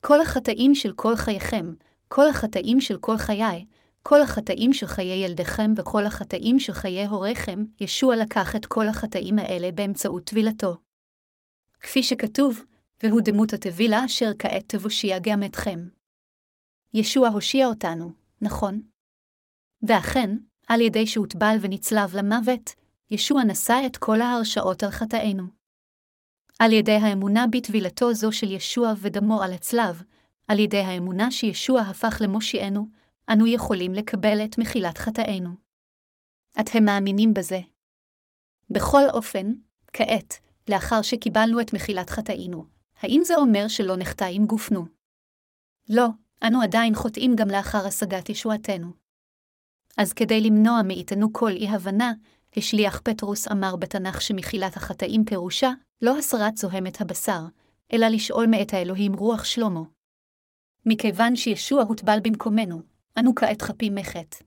כל החטאים של כל חייכם, כל החטאים של כל חיי, כל החטאים של חיי ילדיכם וכל החטאים של חיי הוריכם, ישוע לקח את כל החטאים האלה באמצעות טבילתו. כפי שכתוב, והוא דמות הטבילה אשר כעת תבושיע גם אתכם. ישוע הושיע אותנו, נכון? ואכן, על ידי שהוטבל ונצלב למוות, ישוע נשא את כל ההרשאות על חטאינו. על ידי האמונה בטבילתו זו של ישוע ודמו על הצלב, על ידי האמונה שישוע הפך למושיענו, אנו יכולים לקבל את מחילת חטאינו. אתם מאמינים בזה? בכל אופן, כעת, לאחר שקיבלנו את מחילת חטאינו, האם זה אומר שלא נחטא עם גופנו? לא, אנו עדיין חוטאים גם לאחר השגת ישועתנו. אז כדי למנוע מאיתנו כל אי-הבנה, השליח פטרוס אמר בתנ"ך שמחילת החטאים פירושה לא הסרת זוהמת הבשר, אלא לשאול מאת האלוהים רוח שלמה. מכיוון שישוע הוטבל במקומנו, אנו כעת חפים מחטא.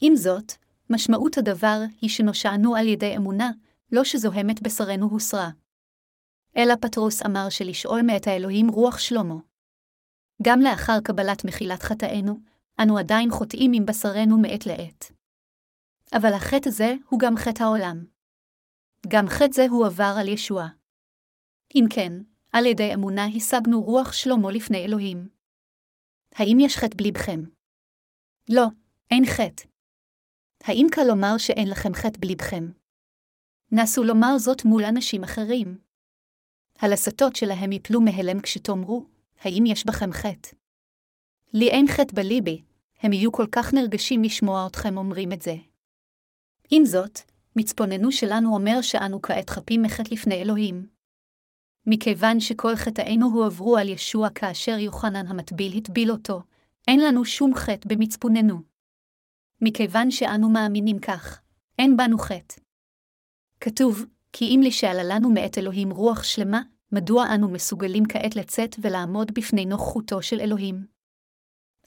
עם זאת, משמעות הדבר היא שנושענו על ידי אמונה, לא שזוהמת בשרנו הוסרה. אלא פטרוס אמר שלשאול מאת האלוהים רוח שלמה. גם לאחר קבלת מחילת חטאינו, אנו עדיין חוטאים עם בשרנו מעת לעת. אבל החטא הזה הוא גם חטא העולם. גם חטא זה הועבר על ישוע. אם כן, על ידי אמונה השגנו רוח שלמה לפני אלוהים. האם יש חטא בליבכם? לא, אין חטא. האם קל לומר שאין לכם חטא בליבכם? נסו לומר זאת מול אנשים אחרים. הלסתות שלהם יפלו מהלם כשתאמרו, האם יש בכם חטא? לי אין חטא בליבי, הם יהיו כל כך נרגשים לשמוע אתכם אומרים את זה. עם זאת, מצפוננו שלנו אומר שאנו כעת חפים מחטא לפני אלוהים. מכיוון שכל חטאינו הועברו על ישוע כאשר יוחנן המטביל הטביל אותו, אין לנו שום חטא במצפוננו. מכיוון שאנו מאמינים כך, אין בנו חטא. כתוב, כי אם לשאלה לנו מאת אלוהים רוח שלמה, מדוע אנו מסוגלים כעת לצאת ולעמוד בפני נוכחותו של אלוהים?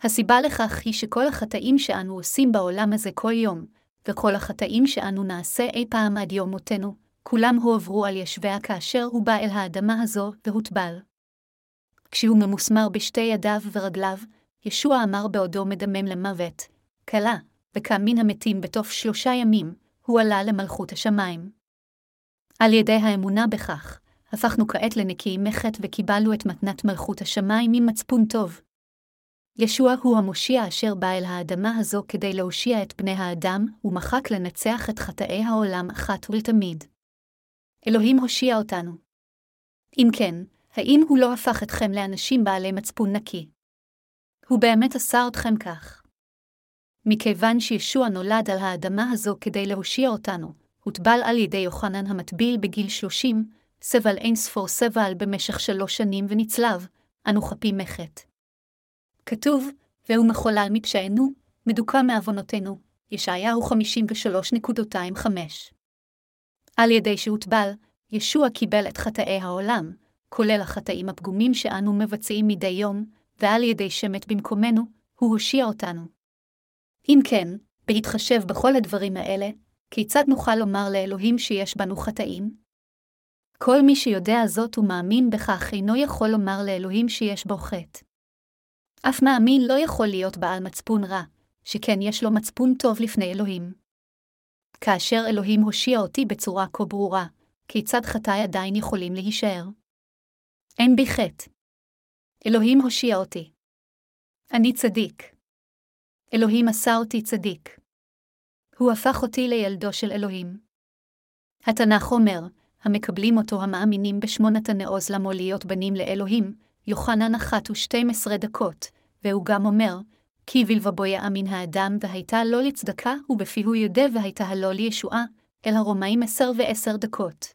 הסיבה לכך היא שכל החטאים שאנו עושים בעולם הזה כל יום, וכל החטאים שאנו נעשה אי פעם עד יום מותנו, כולם הועברו על ישביה כאשר הוא בא אל האדמה הזו והוטבל. כשהוא ממוסמר בשתי ידיו ורגליו, ישוע אמר בעודו מדמם למוות, כלה, וקם מן המתים בתוך שלושה ימים, הוא עלה למלכות השמיים. על ידי האמונה בכך, הפכנו כעת לנקיים מחטא וקיבלנו את מתנת מלכות השמיים עם מצפון טוב. ישוע הוא המושיע אשר בא אל האדמה הזו כדי להושיע את בני האדם, ומחק לנצח את חטאי העולם אחת ולתמיד. אלוהים הושיע אותנו. אם כן, האם הוא לא הפך אתכם לאנשים בעלי מצפון נקי? הוא באמת עשה אתכם כך. מכיוון שישוע נולד על האדמה הזו כדי להושיע אותנו, הוטבל על ידי יוחנן המטביל בגיל שלושים, סבל אין ספור סבל במשך שלוש שנים ונצלב, אנו חפים מחטא. כתוב, והוא מחולל מפשענו, מדוכא מעוונותינו, ישעיהו 53.25. על ידי שהוטבל, ישוע קיבל את חטאי העולם, כולל החטאים הפגומים שאנו מבצעים מדי יום, ועל ידי שמת במקומנו, הוא הושיע אותנו. אם כן, בהתחשב בכל הדברים האלה, כיצד נוכל לומר לאלוהים שיש בנו חטאים? כל מי שיודע זאת ומאמין בכך אינו יכול לומר לאלוהים שיש בו חטא. אף מאמין לא יכול להיות בעל מצפון רע, שכן יש לו מצפון טוב לפני אלוהים. כאשר אלוהים הושיע אותי בצורה כה ברורה, כיצד חטאי עדיין יכולים להישאר? אין בי חטא. אלוהים הושיע אותי. אני צדיק. אלוהים עשה אותי צדיק. הוא הפך אותי לילדו של אלוהים. התנ"ך אומר, המקבלים אותו המאמינים בשמונת הנעוז למו להיות בנים לאלוהים, יוחנן אחת ושתים עשרה דקות, והוא גם אומר, כי בלבבו יאמין האדם והייתה לו לצדקה, ובפיהו יודה והייתה הלא לישועה, אל הרומאים עשר ועשר דקות.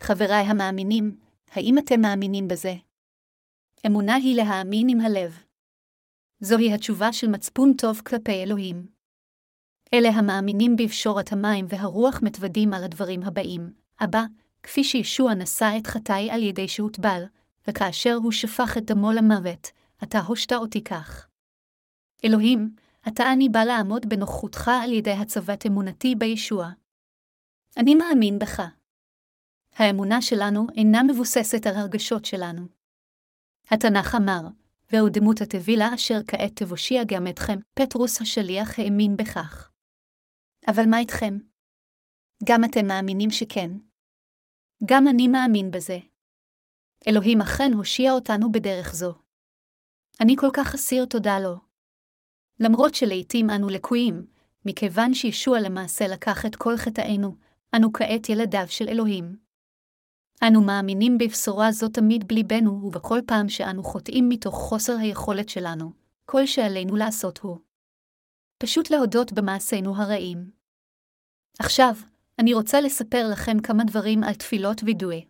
חבריי המאמינים, האם אתם מאמינים בזה? אמונה היא להאמין עם הלב. זוהי התשובה של מצפון טוב כלפי אלוהים. אלה המאמינים בפשורת המים והרוח מתוודים על הדברים הבאים, אבא, כפי שישוע נשא את חטאי על ידי שהוטבל, וכאשר הוא שפך את דמו למוות, אתה הושת אותי כך. אלוהים, אתה אני בא לעמוד בנוכחותך על ידי הצבת אמונתי בישוע. אני מאמין בך. האמונה שלנו אינה מבוססת על הרגשות שלנו. התנ"ך אמר, והוא דמות הטבילה אשר כעת תבושיע גם אתכם, פטרוס השליח האמין בכך. אבל מה איתכם? גם אתם מאמינים שכן? גם אני מאמין בזה. אלוהים אכן הושיע אותנו בדרך זו. אני כל כך אסיר תודה לו. למרות שלעיתים אנו לקויים, מכיוון שישוע למעשה לקח את כל חטאינו, אנו כעת ילדיו של אלוהים. אנו מאמינים בבשורה זו תמיד בליבנו, ובכל פעם שאנו חוטאים מתוך חוסר היכולת שלנו, כל שעלינו לעשות הוא. פשוט להודות במעשינו הרעים. עכשיו, אני רוצה לספר לכם כמה דברים על תפילות וידוי.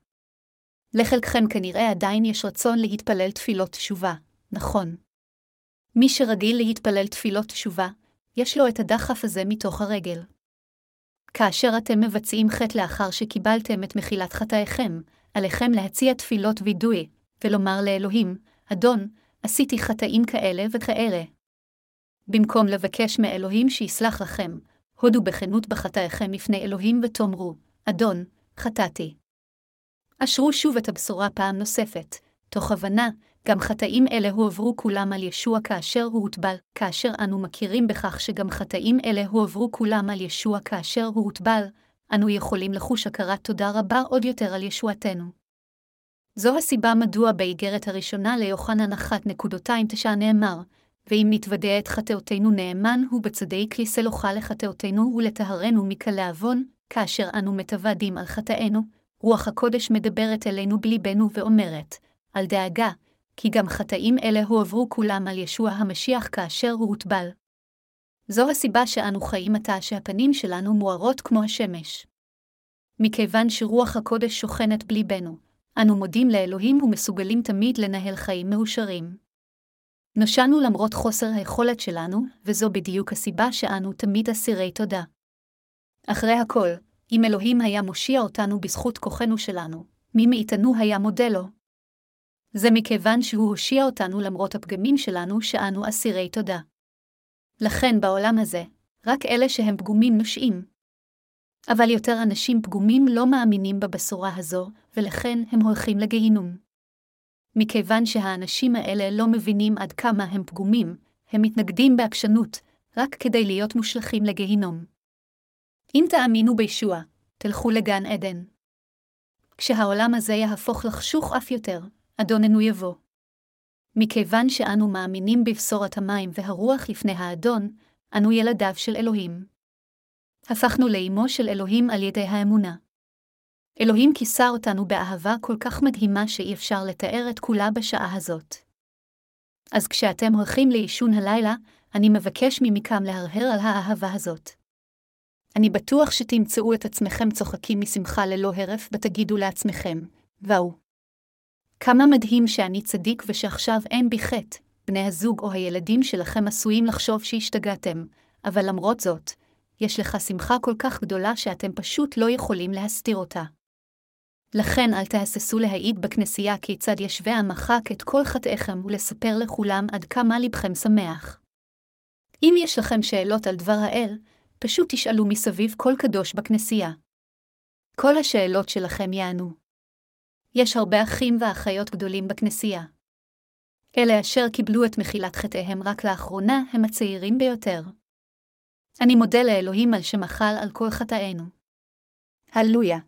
לחלקכם כנראה עדיין יש רצון להתפלל תפילות תשובה, נכון. מי שרגיל להתפלל תפילות תשובה, יש לו את הדחף הזה מתוך הרגל. כאשר אתם מבצעים חטא לאחר שקיבלתם את מחילת חטאיכם, עליכם להציע תפילות וידוי, ולומר לאלוהים, אדון, עשיתי חטאים כאלה וכאלה. במקום לבקש מאלוהים שיסלח לכם, הודו בכנות בחטאיכם לפני אלוהים ותאמרו, אדון, חטאתי. אשרו שוב את הבשורה פעם נוספת, תוך הבנה, גם חטאים אלה הועברו כולם על ישוע כאשר הוא הוטבל, כאשר אנו מכירים בכך שגם חטאים אלה הועברו כולם על ישוע כאשר הוא הוטבל, אנו יכולים לחוש הכרת תודה רבה עוד יותר על ישועתנו. זו הסיבה מדוע באיגרת הראשונה ליוחנן 1.29 נאמר, ואם נתוודה את חטאותינו נאמן הוא בצדיק לסלוחה לחטאותינו ולטהרנו מקלה עוון, כאשר אנו מתוודים על חטאינו, רוח הקודש מדברת אלינו בליבנו ואומרת, אל דאגה, כי גם חטאים אלה הועברו כולם על ישוע המשיח כאשר הוא הוטבל. זו הסיבה שאנו חיים עתה שהפנים שלנו מוארות כמו השמש. מכיוון שרוח הקודש שוכנת בליבנו, אנו מודים לאלוהים ומסוגלים תמיד לנהל חיים מאושרים. נושענו למרות חוסר היכולת שלנו, וזו בדיוק הסיבה שאנו תמיד אסירי תודה. אחרי הכל, אם אלוהים היה מושיע אותנו בזכות כוחנו שלנו, מי מאיתנו היה מודה לו? זה מכיוון שהוא הושיע אותנו למרות הפגמים שלנו שאנו אסירי תודה. לכן בעולם הזה, רק אלה שהם פגומים נושעים. אבל יותר אנשים פגומים לא מאמינים בבשורה הזו, ולכן הם הולכים לגיהינום. מכיוון שהאנשים האלה לא מבינים עד כמה הם פגומים, הם מתנגדים בעקשנות, רק כדי להיות מושלכים לגיהינום. אם תאמינו בישוע, תלכו לגן עדן. כשהעולם הזה יהפוך לחשוך אף יותר, אדוננו יבוא. מכיוון שאנו מאמינים בבשורת המים והרוח לפני האדון, אנו ילדיו של אלוהים. הפכנו לאמו של אלוהים על ידי האמונה. אלוהים כיסה אותנו באהבה כל כך מדהימה שאי אפשר לתאר את כולה בשעה הזאת. אז כשאתם הולכים לאישון הלילה, אני מבקש ממכם להרהר על האהבה הזאת. אני בטוח שתמצאו את עצמכם צוחקים משמחה ללא הרף ותגידו לעצמכם, ואו. כמה מדהים שאני צדיק ושעכשיו אין בי חטא, בני הזוג או הילדים שלכם עשויים לחשוב שהשתגעתם, אבל למרות זאת, יש לך שמחה כל כך גדולה שאתם פשוט לא יכולים להסתיר אותה. לכן אל תהססו להעיד בכנסייה כיצד ישווה המחק את כל חטאיכם ולספר לכולם עד כמה לבכם שמח. אם יש לכם שאלות על דבר האל, פשוט תשאלו מסביב כל קדוש בכנסייה. כל השאלות שלכם יענו. יש הרבה אחים ואחיות גדולים בכנסייה. אלה אשר קיבלו את מחילת חטאיהם רק לאחרונה הם הצעירים ביותר. אני מודה לאלוהים על שמחל על כל חטאינו. הללויה.